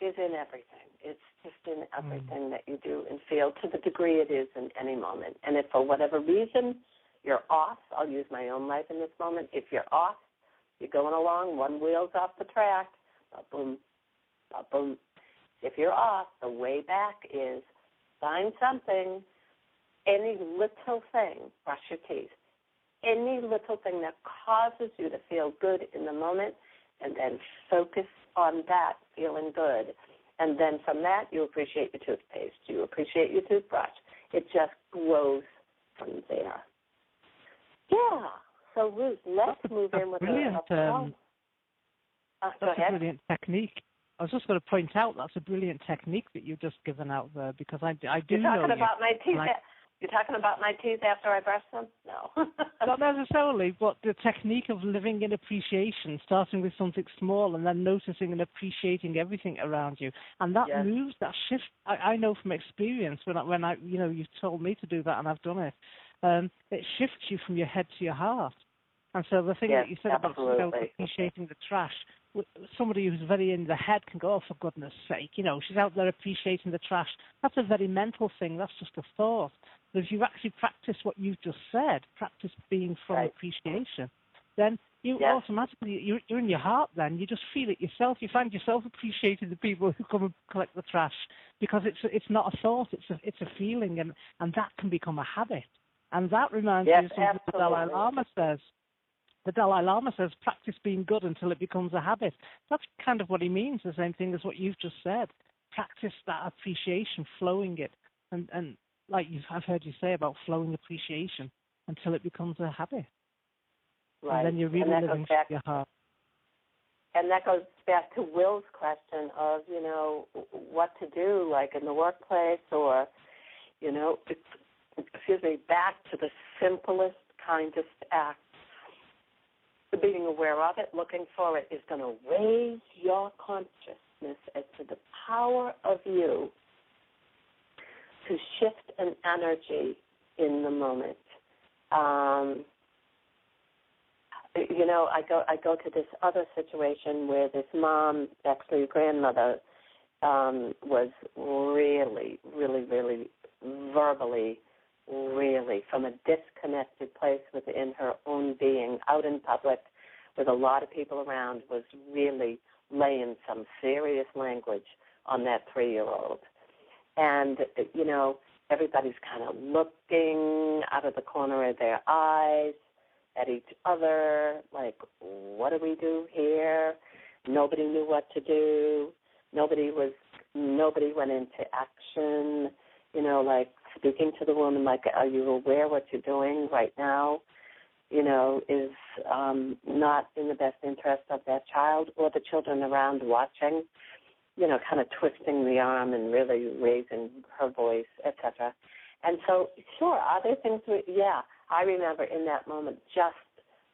is in everything. It's just in everything mm. that you do and feel to the degree it is in any moment. And if for whatever reason you're off, I'll use my own life in this moment. If you're off, you're going along, one wheel's off the track, boom, boom. If you're off, the way back is find something, any little thing, brush your teeth, any little thing that causes you to feel good in the moment, and then focus on that feeling good. And then from that, you appreciate your toothpaste, you appreciate your toothbrush. It just grows from there. Yeah. So Ruth, let's move in with brilliant, a, a um, uh, that's a brilliant technique. I was just going to point out that's a brilliant technique that you've just given out there because I, I do You're talking know about you. my teeth. I, you're talking about my teeth after I brush them? No. Not necessarily, but the technique of living in appreciation, starting with something small and then noticing and appreciating everything around you, and that yes. moves, that shift. I, I know from experience when I, when I, you know, you've told me to do that and I've done it. Um, it shifts you from your head to your heart And so the thing yes, that you said absolutely. about appreciating the trash, somebody who's very in the head can go, oh, for goodness sake, you know, she's out there appreciating the trash. That's a very mental thing. That's just a thought. But if you actually practice what you've just said, practice being from right. appreciation, then you yes. automatically you're, you're in your heart. Then you just feel it yourself. You find yourself appreciating the people who come and collect the trash because it's it's not a thought. It's a it's a feeling, and and that can become a habit. And that reminds yes, me of something the Dalai Lama says the Dalai Lama says, practice being good until it becomes a habit. That's kind of what he means, the same thing as what you've just said. Practice that appreciation, flowing it. And, and like you've, I've heard you say about flowing appreciation until it becomes a habit. Right. And then you're really living back, your heart. And that goes back to Will's question of, you know, what to do, like in the workplace or, you know, excuse me, back to the simplest, kindest act being aware of it, looking for it, is going to raise your consciousness as to the power of you to shift an energy in the moment. Um, you know, I go I go to this other situation where this mom, actually grandmother, um, was really, really, really verbally really from a disconnected place within her own being, out in public with a lot of people around, was really laying some serious language on that three year old. And, you know, everybody's kind of looking out of the corner of their eyes at each other, like, what do we do here? Nobody knew what to do. Nobody was, nobody went into action. You know, like speaking to the woman like, are you aware what you're doing right now? You know, is um, not in the best interest of that child or the children around watching. You know, kind of twisting the arm and really raising her voice, etc. And so, sure, are there things? We, yeah, I remember in that moment just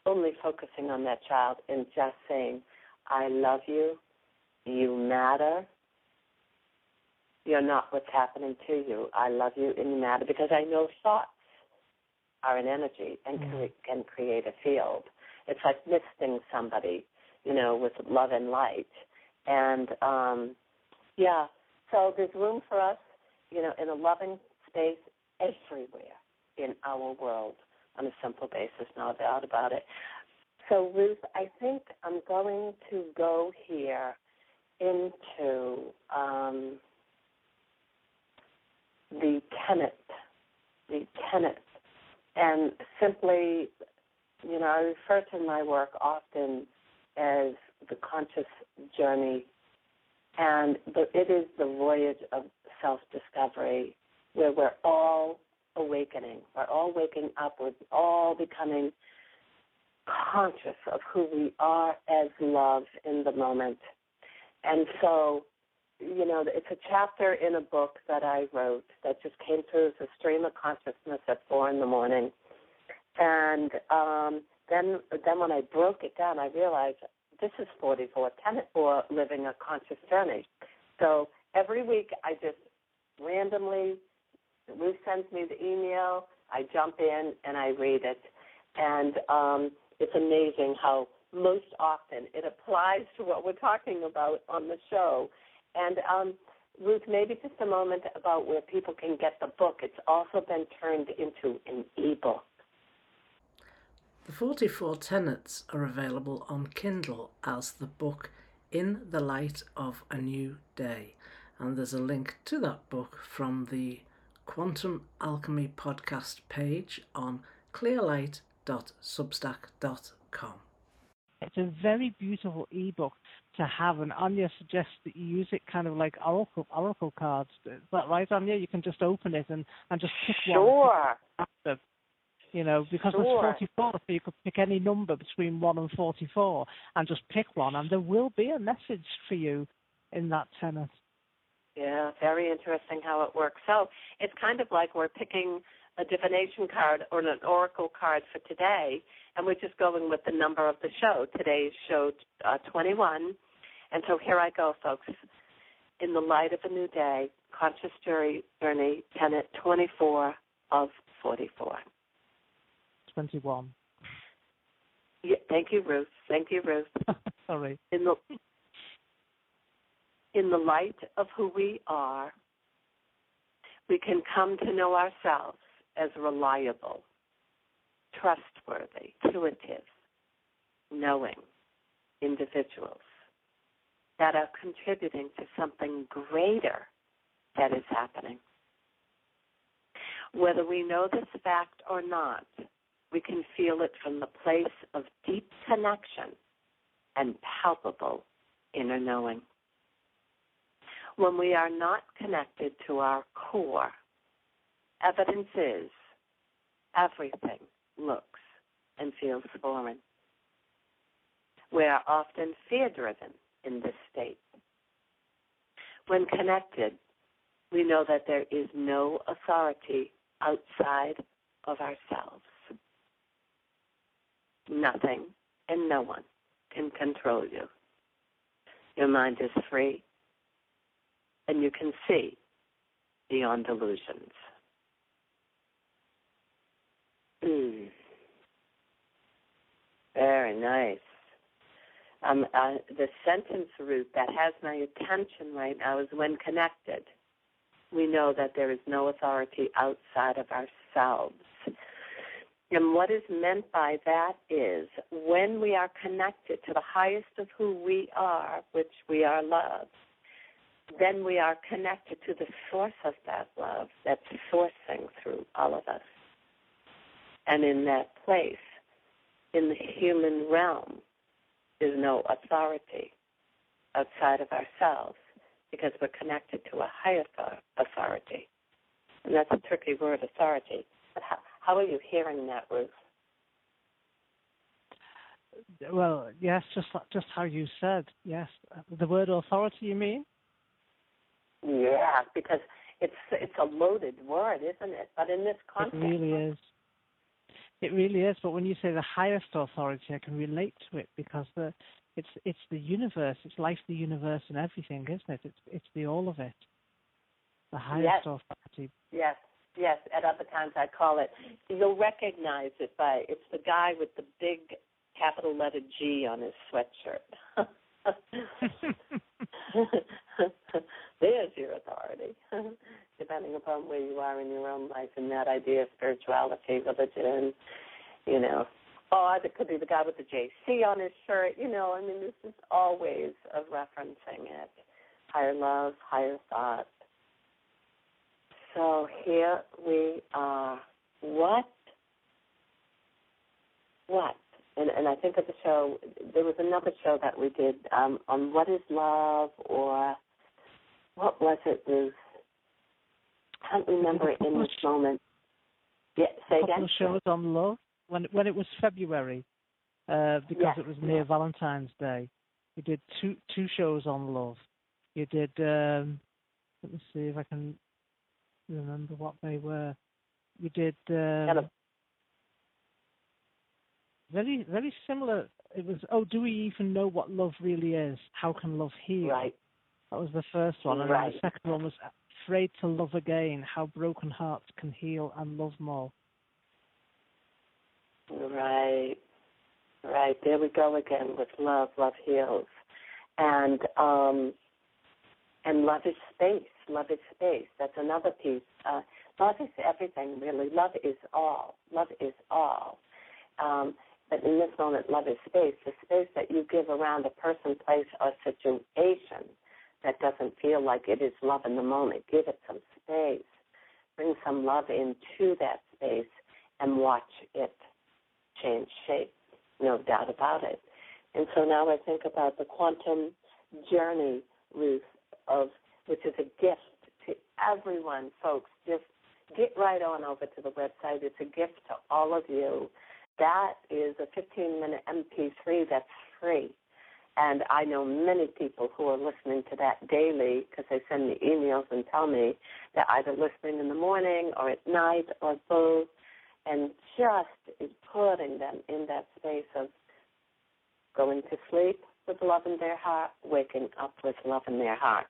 only focusing on that child and just saying, "I love you. You matter you're not what's happening to you. I love you in you matter because I know thoughts are an energy and can, mm. can create a field. It's like misting somebody, you know, with love and light. And um, yeah, so there's room for us, you know, in a loving space everywhere in our world on a simple basis, no doubt about it. So, Ruth, I think I'm going to go here into um, the tenet, the tenet, and simply, you know, I refer to my work often as the conscious journey, and the, it is the voyage of self-discovery where we're all awakening, we're all waking up, we're all becoming conscious of who we are as love in the moment. And so you know, it's a chapter in a book that I wrote that just came through as a stream of consciousness at four in the morning. And um, then, then when I broke it down, I realized this is 44 tenet for living a conscious journey. So every week, I just randomly, Ruth sends me the email, I jump in and I read it, and um, it's amazing how most often it applies to what we're talking about on the show and um, Ruth, maybe just a moment about where people can get the book. It's also been turned into an ebook. The 44 Tenets are available on Kindle as the book In the Light of a New Day. And there's a link to that book from the Quantum Alchemy podcast page on clearlight.substack.com. It's a very beautiful ebook to have, and Anya suggests that you use it kind of like oracle oracle cards. Is that right, Anya? You can just open it and, and just pick sure. one. You know, because sure. it's 44, so you could pick any number between 1 and 44 and just pick one, and there will be a message for you in that tenet. Yeah, very interesting how it works. So it's kind of like we're picking a divination card or an oracle card for today, and we're just going with the number of the show. Today's show uh, 21. And so here I go, folks. In the light of a new day, conscious journey, tenet 24 of 44. 21. Yeah, thank you, Ruth. Thank you, Ruth. Sorry. In the in the light of who we are, we can come to know ourselves as reliable, trustworthy, intuitive, knowing individuals that are contributing to something greater that is happening. Whether we know this fact or not, we can feel it from the place of deep connection and palpable inner knowing. When we are not connected to our core, evidence is everything looks and feels foreign. We are often fear driven in this state. When connected, we know that there is no authority outside of ourselves. Nothing and no one can control you. Your mind is free, and you can see beyond delusions. Mm. Very nice. Um, uh, the sentence root that has my attention right now is when connected. We know that there is no authority outside of ourselves. And what is meant by that is when we are connected to the highest of who we are, which we are love, then we are connected to the source of that love that's sourcing through all of us. And in that place, in the human realm, is no authority outside of ourselves because we're connected to a higher authority. And that's a tricky word, authority. But how, how are you hearing that, Ruth? Well, yes, just just how you said. Yes, the word authority. You mean? Yeah, because it's it's a loaded word, isn't it? But in this context, it really is. It really is. But when you say the highest authority, I can relate to it because the it's it's the universe. It's life, the universe, and everything, isn't it? It's it's the all of it. The highest yes. authority. Yes. Yes, at other times I call it. You'll recognize it by it's the guy with the big capital letter G on his sweatshirt. There's your authority, depending upon where you are in your own life and that idea of spirituality, religion, you know. Oh, it could be the guy with the JC on his shirt, you know. I mean, this is all ways of referencing it. Higher love, higher thought, so here we are. What? What? And, and I think of the show, there was another show that we did um, on what is love or what was it, Ruth? I can't remember it in this moment. Yeah, say again. shows on love when when it was February, uh, because yes. it was near Valentine's Day. We did two two shows on love. You did. Um, let me see if I can remember what they were. We did um, very very similar. It was oh, do we even know what love really is? How can love heal? Right. That was the first one, and right. the second one was afraid to love again. How broken hearts can heal and love more. Right. Right. There we go again with love. Love heals, and um, and love is space. Love is space. That's another piece. Uh, love is everything, really. Love is all. Love is all. Um, but in this moment, love is space. The space that you give around a person, place, or situation that doesn't feel like it is love in the moment. Give it some space. Bring some love into that space and watch it change shape. No doubt about it. And so now I think about the quantum journey, Ruth, of which is a gift to everyone, folks. Just get right on over to the website. It's a gift to all of you. That is a 15 minute MP3 that's free. And I know many people who are listening to that daily because they send me emails and tell me they're either listening in the morning or at night or both, and just putting them in that space of going to sleep with love in their heart, waking up with love in their heart.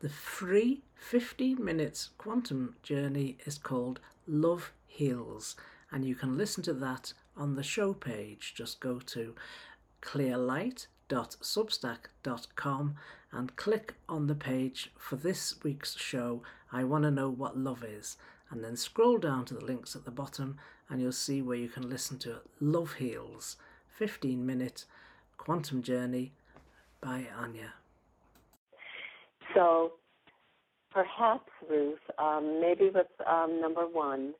The free 15 minutes quantum journey is called Love Heals, and you can listen to that on the show page. Just go to clearlight.substack.com and click on the page for this week's show. I want to know what love is. And then scroll down to the links at the bottom and you'll see where you can listen to Love Heals 15 minute quantum journey by Anya. So perhaps, Ruth, um, maybe with um, number one,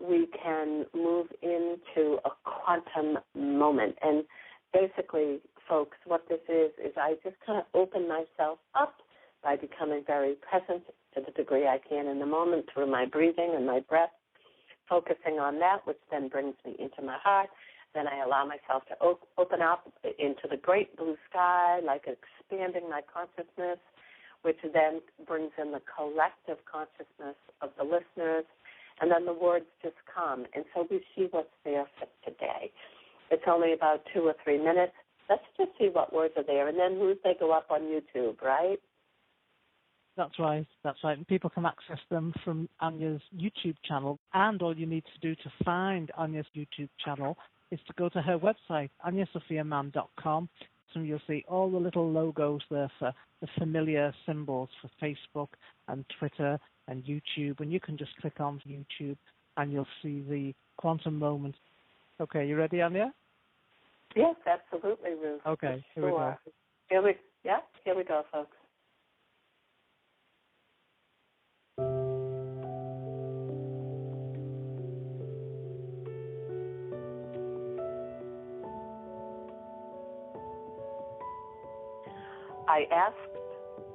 we can move into a quantum moment. And basically, folks, what this is, is I just kind of open myself up by becoming very present to the degree I can in the moment through my breathing and my breath, focusing on that, which then brings me into my heart. Then I allow myself to op- open up into the great blue sky, like expanding my consciousness, which then brings in the collective consciousness of the listeners and then the words just come. And so we see what's there for today. It's only about two or three minutes. Let's just see what words are there, and then Ruth, they go up on YouTube, right? That's right. That's right. And people can access them from Anya's YouTube channel. And all you need to do to find Anya's YouTube channel is to go to her website, anyasophiamann.com. So you'll see all the little logos there for the familiar symbols for Facebook and Twitter and YouTube, and you can just click on YouTube and you'll see the quantum moment. Okay, you ready, Anya? Yes, absolutely, Ruth. Okay, here we go. Here we, yeah, here we go, folks. I asked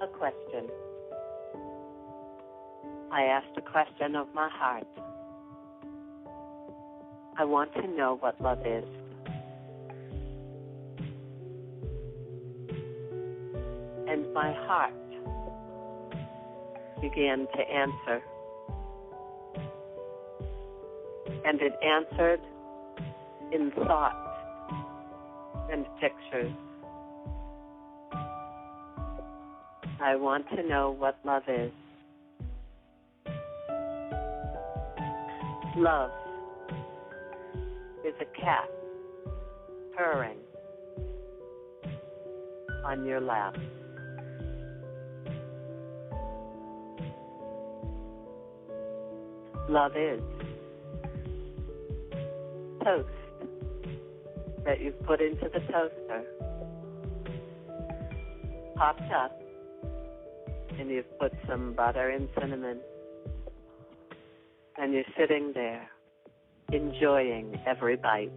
a question. I asked a question of my heart. I want to know what love is. And my heart began to answer. And it answered in thought and pictures. I want to know what love is. Love is a cat purring on your lap. Love is toast that you've put into the toaster, popped up, and you've put some butter and cinnamon and you're sitting there enjoying every bite.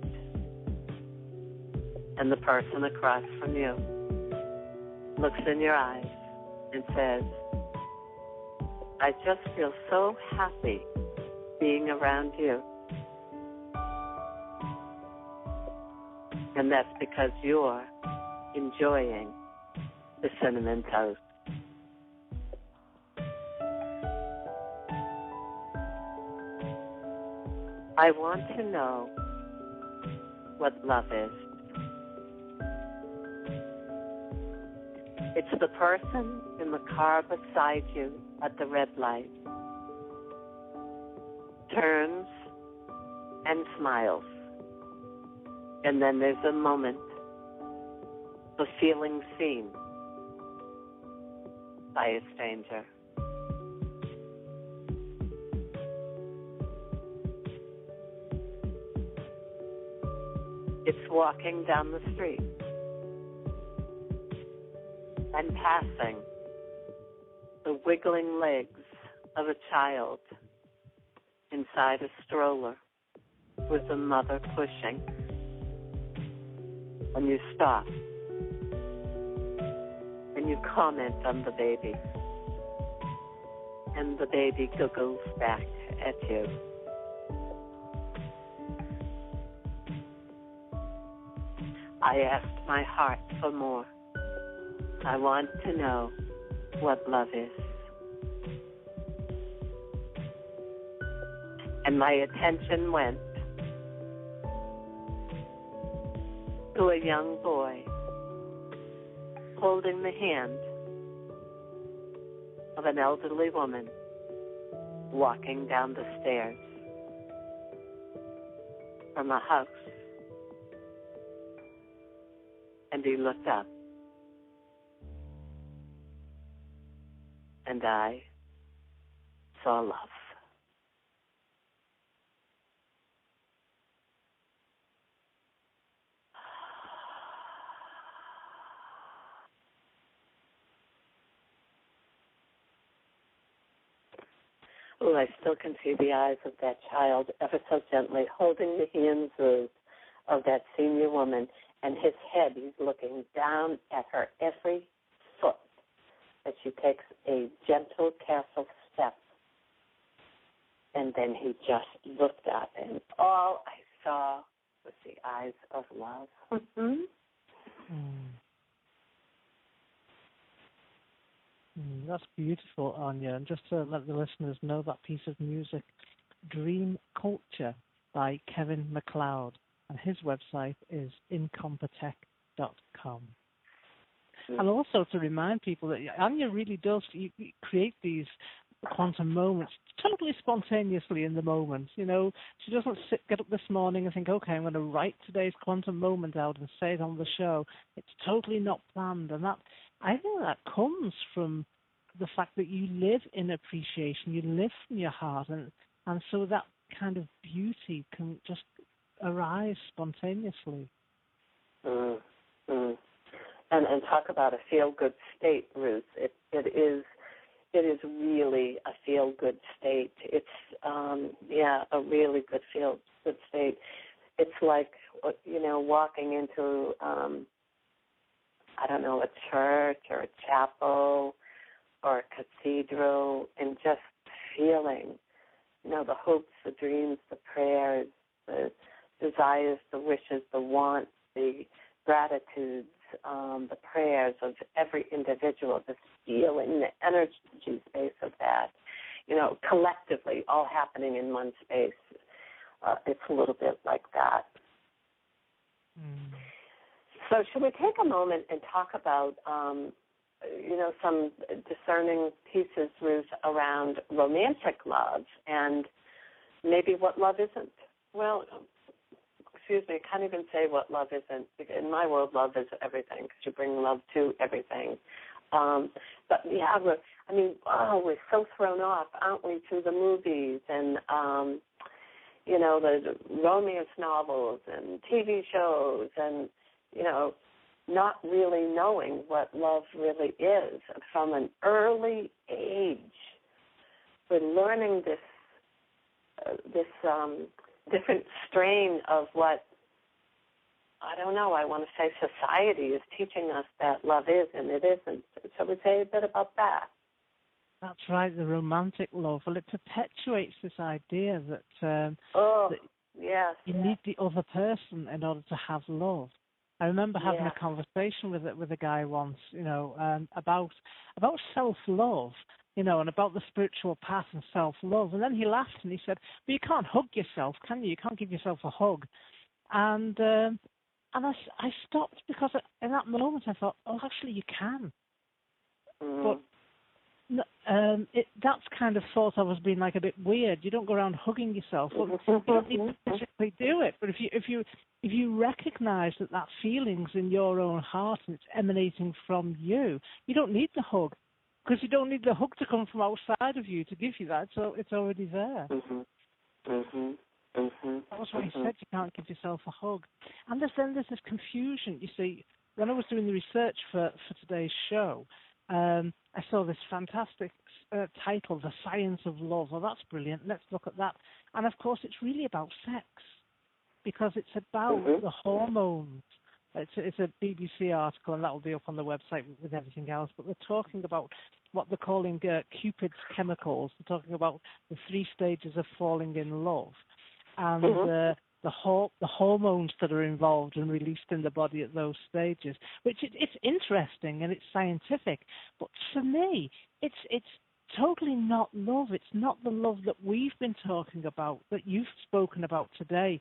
And the person across from you looks in your eyes and says, I just feel so happy being around you. And that's because you're enjoying the cinnamon toast. I want to know what love is. It's the person in the car beside you at the red light. Turns and smiles. And then there's a moment of feeling seen by a stranger. Walking down the street and passing the wiggling legs of a child inside a stroller with the mother pushing. And you stop and you comment on the baby. And the baby giggles back at you. I asked my heart for more. I want to know what love is. And my attention went to a young boy holding the hand of an elderly woman walking down the stairs from a house And he looked up. And I saw love. Oh, I still can see the eyes of that child ever so gently holding the hands of, of that senior woman, and his head, he's looking down at her every foot as she takes a gentle, careful step. And then he just looked up, and all I saw was the eyes of love. mm. Mm, that's beautiful, Anya. And just to let the listeners know that piece of music, Dream Culture by Kevin MacLeod. And his website is incompetech.com. Mm. And also to remind people that Anya really does create these quantum moments totally spontaneously in the moment. You know, she doesn't sit, get up this morning and think, okay, I'm going to write today's quantum moment out and say it on the show. It's totally not planned, and that I think that comes from the fact that you live in appreciation, you live from your heart, and and so that kind of beauty can just arise spontaneously. Mm, mm. And and talk about a feel good state, Ruth. It it is it is really a feel good state. It's um yeah, a really good feel good state. It's like you know, walking into um I don't know, a church or a chapel or a cathedral and just feeling, you know, the hopes, the dreams, the prayers, the desires, the wishes, the wants, the gratitudes, um, the prayers of every individual, the feeling the energy space of that, you know, collectively, all happening in one space. Uh, it's a little bit like that. Mm. So, should we take a moment and talk about, um, you know, some discerning pieces, Ruth, around romantic love and maybe what love isn't? Well, excuse me, I can't even say what love isn't. In my world, love is everything because you bring love to everything. Um, but yeah, we're, I mean, oh, we're so thrown off, aren't we, through the movies and, um, you know, the romance novels and TV shows and you know, not really knowing what love really is from an early age. We're learning this uh, this um, different strain of what I don't know. I want to say society is teaching us that love is and it isn't. Shall we say a bit about that? That's right, the romantic love. Well, it perpetuates this idea that, um, oh, that yes, you yes. need the other person in order to have love. I remember having a conversation with with a guy once, you know, um, about about self love, you know, and about the spiritual path and self love. And then he laughed and he said, "But you can't hug yourself, can you? You can't give yourself a hug." And um, and I, I stopped because in that moment I thought, "Oh, actually, you can." Mm. But um, it, that's kind of thought of as being like a bit weird. You don't go around hugging yourself. Well, you don't need to physically do it. But if you if you if you recognise that that feeling's in your own heart and it's emanating from you, you don't need the hug because you don't need the hug to come from outside of you to give you that. So it's already there. Mhm. Mhm. Mhm. That was what mm-hmm. he said. You can't give yourself a hug. And there's then there's this confusion. You see, when I was doing the research for for today's show, um, I saw this fantastic uh, title, The Science of Love. Well, that's brilliant. Let's look at that. And of course, it's really about sex because it's about mm-hmm. the hormones. It's a, it's a BBC article, and that will be up on the website with everything else. But they're talking about what they're calling uh, Cupid's chemicals. They're talking about the three stages of falling in love. And mm-hmm. uh, the whole the hormones that are involved and released in the body at those stages, which it, it's interesting and it's scientific. But for me, it's it's totally not love. It's not the love that we've been talking about, that you've spoken about today,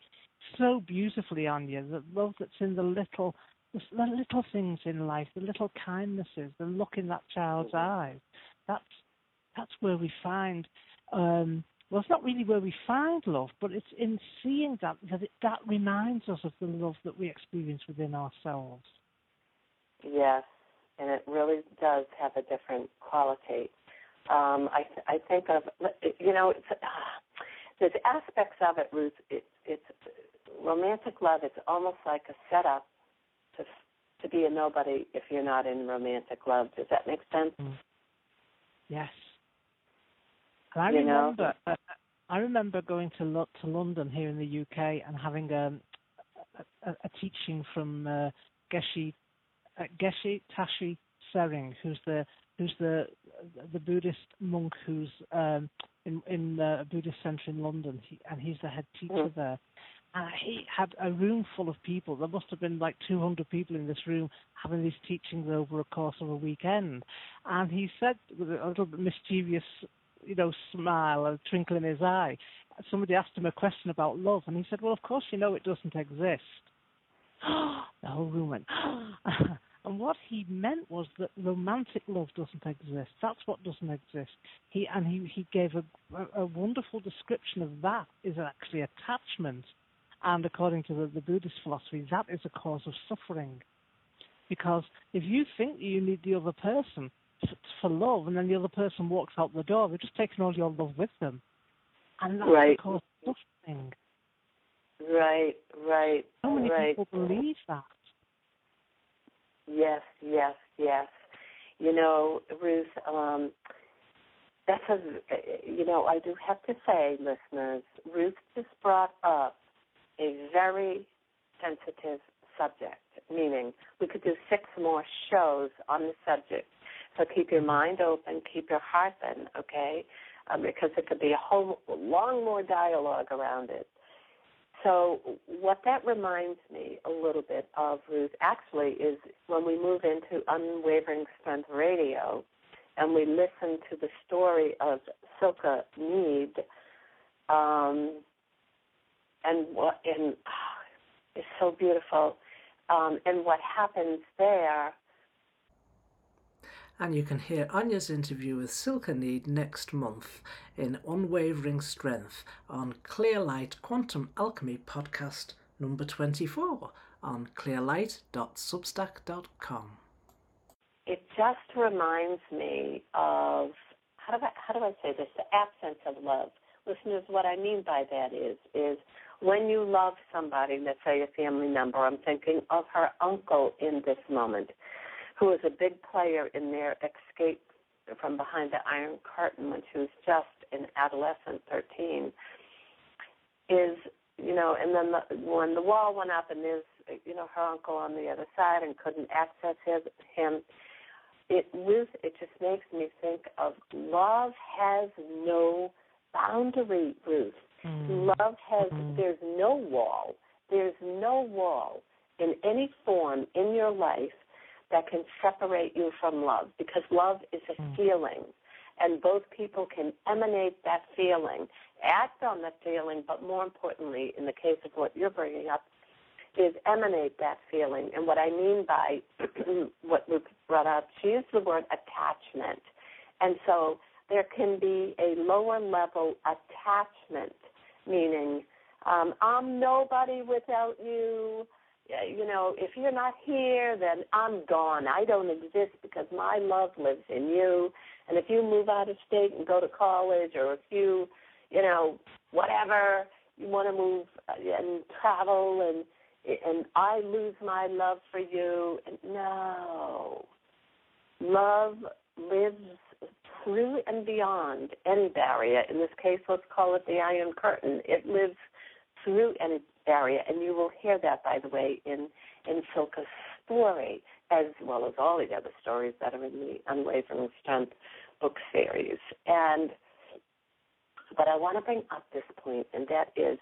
so beautifully, Anya. The love that's in the little the little things in life, the little kindnesses, the look in that child's eyes. That's that's where we find um, well, it's not really where we find love, but it's in seeing that that it, that reminds us of the love that we experience within ourselves. yes, and it really does have a different quality. Um, I th- I think of you know it's, uh, there's aspects of it, Ruth. It, it's romantic love. It's almost like a setup to to be a nobody if you're not in romantic love. Does that make sense? Mm. Yes. And I You know? remember, uh, I remember going to Lo- to London here in the UK and having um, a, a, a teaching from uh, Geshe uh, Geshe Tashi Tsering, who's the who's the the Buddhist monk who's um, in in uh, a Buddhist center in London, he, and he's the head teacher Mhm. there. And he had a room full of people. There must have been like 200 people in this room having these teachings over a course of a weekend. And he said with a little bit mischievous, you know, smile, a twinkle in his eye, somebody asked him a question about love, and he said, "Well, of course you know it doesn't exist." the whole room went. and what he meant was that romantic love doesn't exist. That's what doesn't exist. He and he he gave a, a, a wonderful description of that is actually attachment, and according to the, the Buddhist philosophy, that is a cause of suffering. Because if you think you need the other person for love, and then the other person walks out the door, they're just taking all your love with them, and that's Right. the cause of suffering. Right, right, So many right. people believe that. Yes, yes, yes. You know, Ruth, um, that's a, you know, I do have to say, listeners, Ruth just brought up a very sensitive subject, meaning we could do six more shows on the subject. So keep your mind open, keep your heart open, okay? Um, because it could be a whole long more dialogue around it. So what that reminds me a little bit of, Ruth, actually is when we move into Unwavering Strength Radio and we listen to the story of Silke Need, um, and what and it's so beautiful, um, and what happens there. And you can hear Anya's interview with Silke Need next month in Unwavering Strength on Clear Light Quantum Alchemy podcast number 24 on clearlight.substack.com. It just reminds me of how do I how do I say this? The absence of love. Listeners, what I mean by that is is when you love somebody, let's say a family member, I'm thinking of her uncle in this moment, who was a big player in their escape from behind the Iron Curtain when she was just an adolescent, 13, is, you know, and then the, when the wall went up and there's, you know, her uncle on the other side and couldn't access his, him, it Ruth, it just makes me think of love has no boundary, Ruth. Mm. Love has Mhm. there's no wall. There's no wall in any form in your life that can separate you from love because love is a Mm. feeling and both people can emanate that feeling, act on the feeling, but more importantly, in the case of what you're bringing up, is emanate that feeling. And what I mean by what Luke brought up, she used the word attachment. And so there can be a lower level attachment, meaning um, I'm nobody without you. You know, if you're not here, then I'm gone. I don't exist because my love lives in you. And if you move out of state and go to college, or if you, you know, whatever you want to move uh, and travel, and and I lose my love for you, no, love lives through and beyond any barrier. In this case, let's call it the Iron Curtain. It lives through any barrier, and you will hear that, by the way, in in Silke's story, as well as all the other stories that are in the Unwavering Strength book series. And but I want to bring up this point, and that is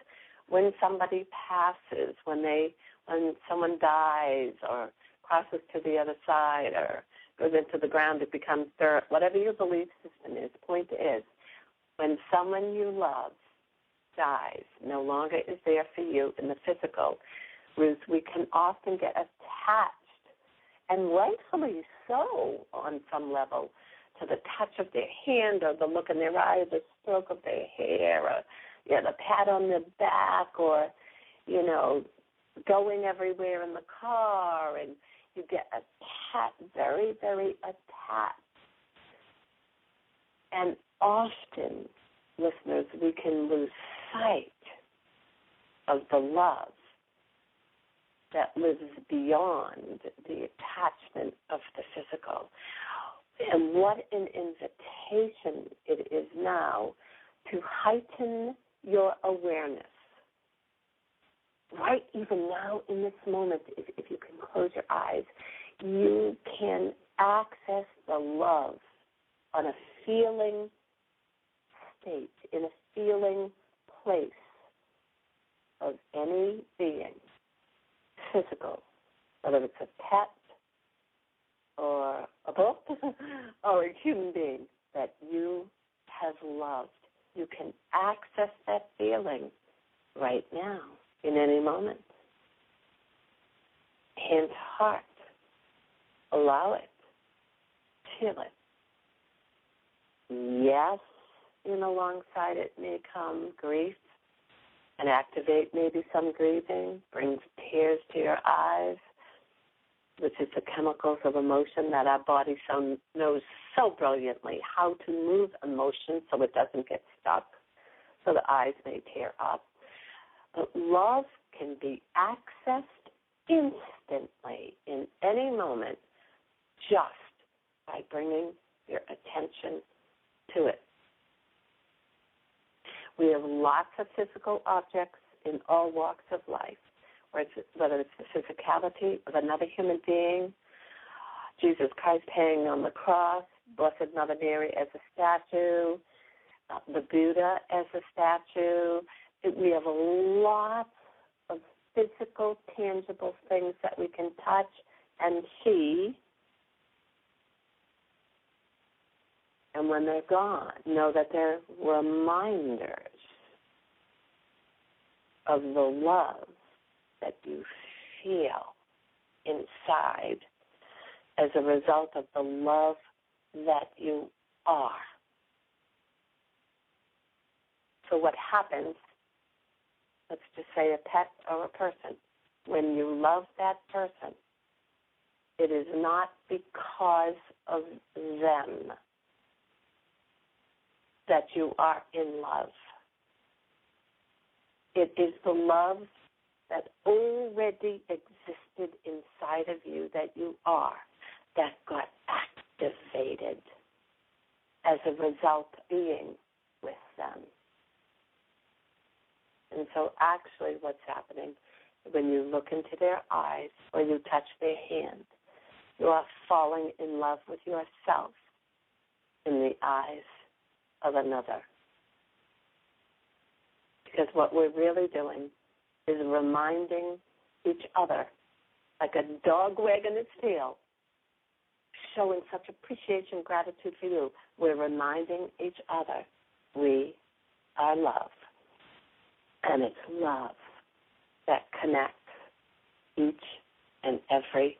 when somebody passes, when they when someone dies or crosses to the other side or goes into the ground, it becomes dirt. Whatever your belief system is, point is, when someone you love dies, no longer is there for you in the physical, Ruth, we can often get attached, and rightfully so on some level, to the touch of their hand or the look in their eye, or the stroke of their hair, or you know, the pat on the back, or you know, going everywhere in the car, and you get attached, very, very attached. And often, listeners, we can lose sight of the love that lives beyond the attachment of the physical. And what an invitation it is now to heighten your awareness. Right, even now in this moment, if, if you can close your eyes, you can access the love on a feeling state, in a feeling place of any being, physical, whether it's a pet or a book or a human being that you have loved. You can access that feeling right now, in any moment. Hand heart. Allow it. Feel it. Yes, in alongside it may come grief and activate maybe some grieving, brings tears to your eyes, which is the chemicals of emotion that our body so knows so brilliantly how to move emotion so it doesn't get stuck, so the eyes may tear up. But love can be accessed instantly in any moment just by bringing your attention to it. We have lots of physical objects in all walks of life, whether it's the physicality of another human being, Jesus Christ hanging on the cross, Blessed Mother Mary as a statue, uh, the Buddha as a statue. We have lots of physical, tangible things that we can touch and see. And when they're gone, know that they're reminders of the love that you feel inside as a result of the love that you are. So, what happens, let's just say a pet or a person, when you love that person, it is not because of them that you are in love. It is the love that already existed inside of you that you are that got activated as a result of being with them. And so, actually, what's happening when you look into their eyes or you touch their hand, you are falling in love with yourself in the eyes of another. Because what we're really doing is reminding each other, like a dog wagging its tail, showing such appreciation, gratitude for you. We're reminding each other we are love. And it's love that connects each and every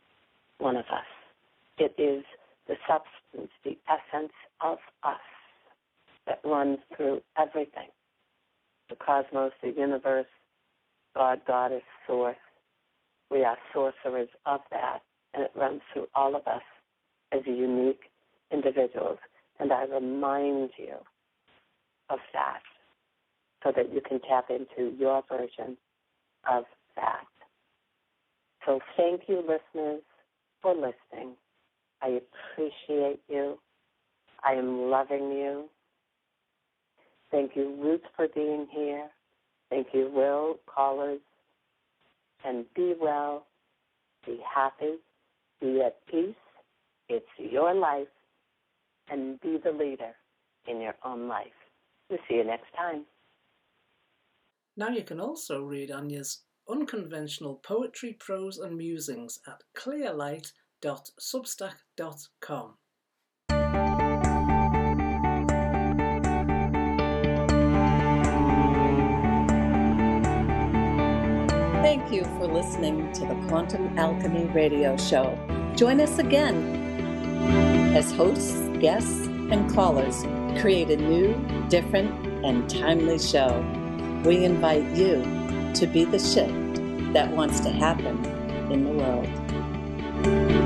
one of us. It is the substance, the essence of us that runs through everything the cosmos, the universe, God, Goddess, Source. We are sorcerers of that, and it runs through all of us as unique individuals. And I remind you of that so that you can tap into your version of that. So thank you, listeners, for listening. I appreciate you. I am loving you. Thank you, Ruth, for being here. Thank you, Will, callers. And be well, be happy, be at peace. It's your life, and be the leader in your own life. We'll see you next time. Now you can also read Anya's unconventional poetry, prose, and musings at clearlight.substack.com. Thank you for listening to the Quantum Alchemy Radio Show. Join us again as hosts, guests, and callers create a new, different, and timely show. We invite you to be the shift that wants to happen in the world.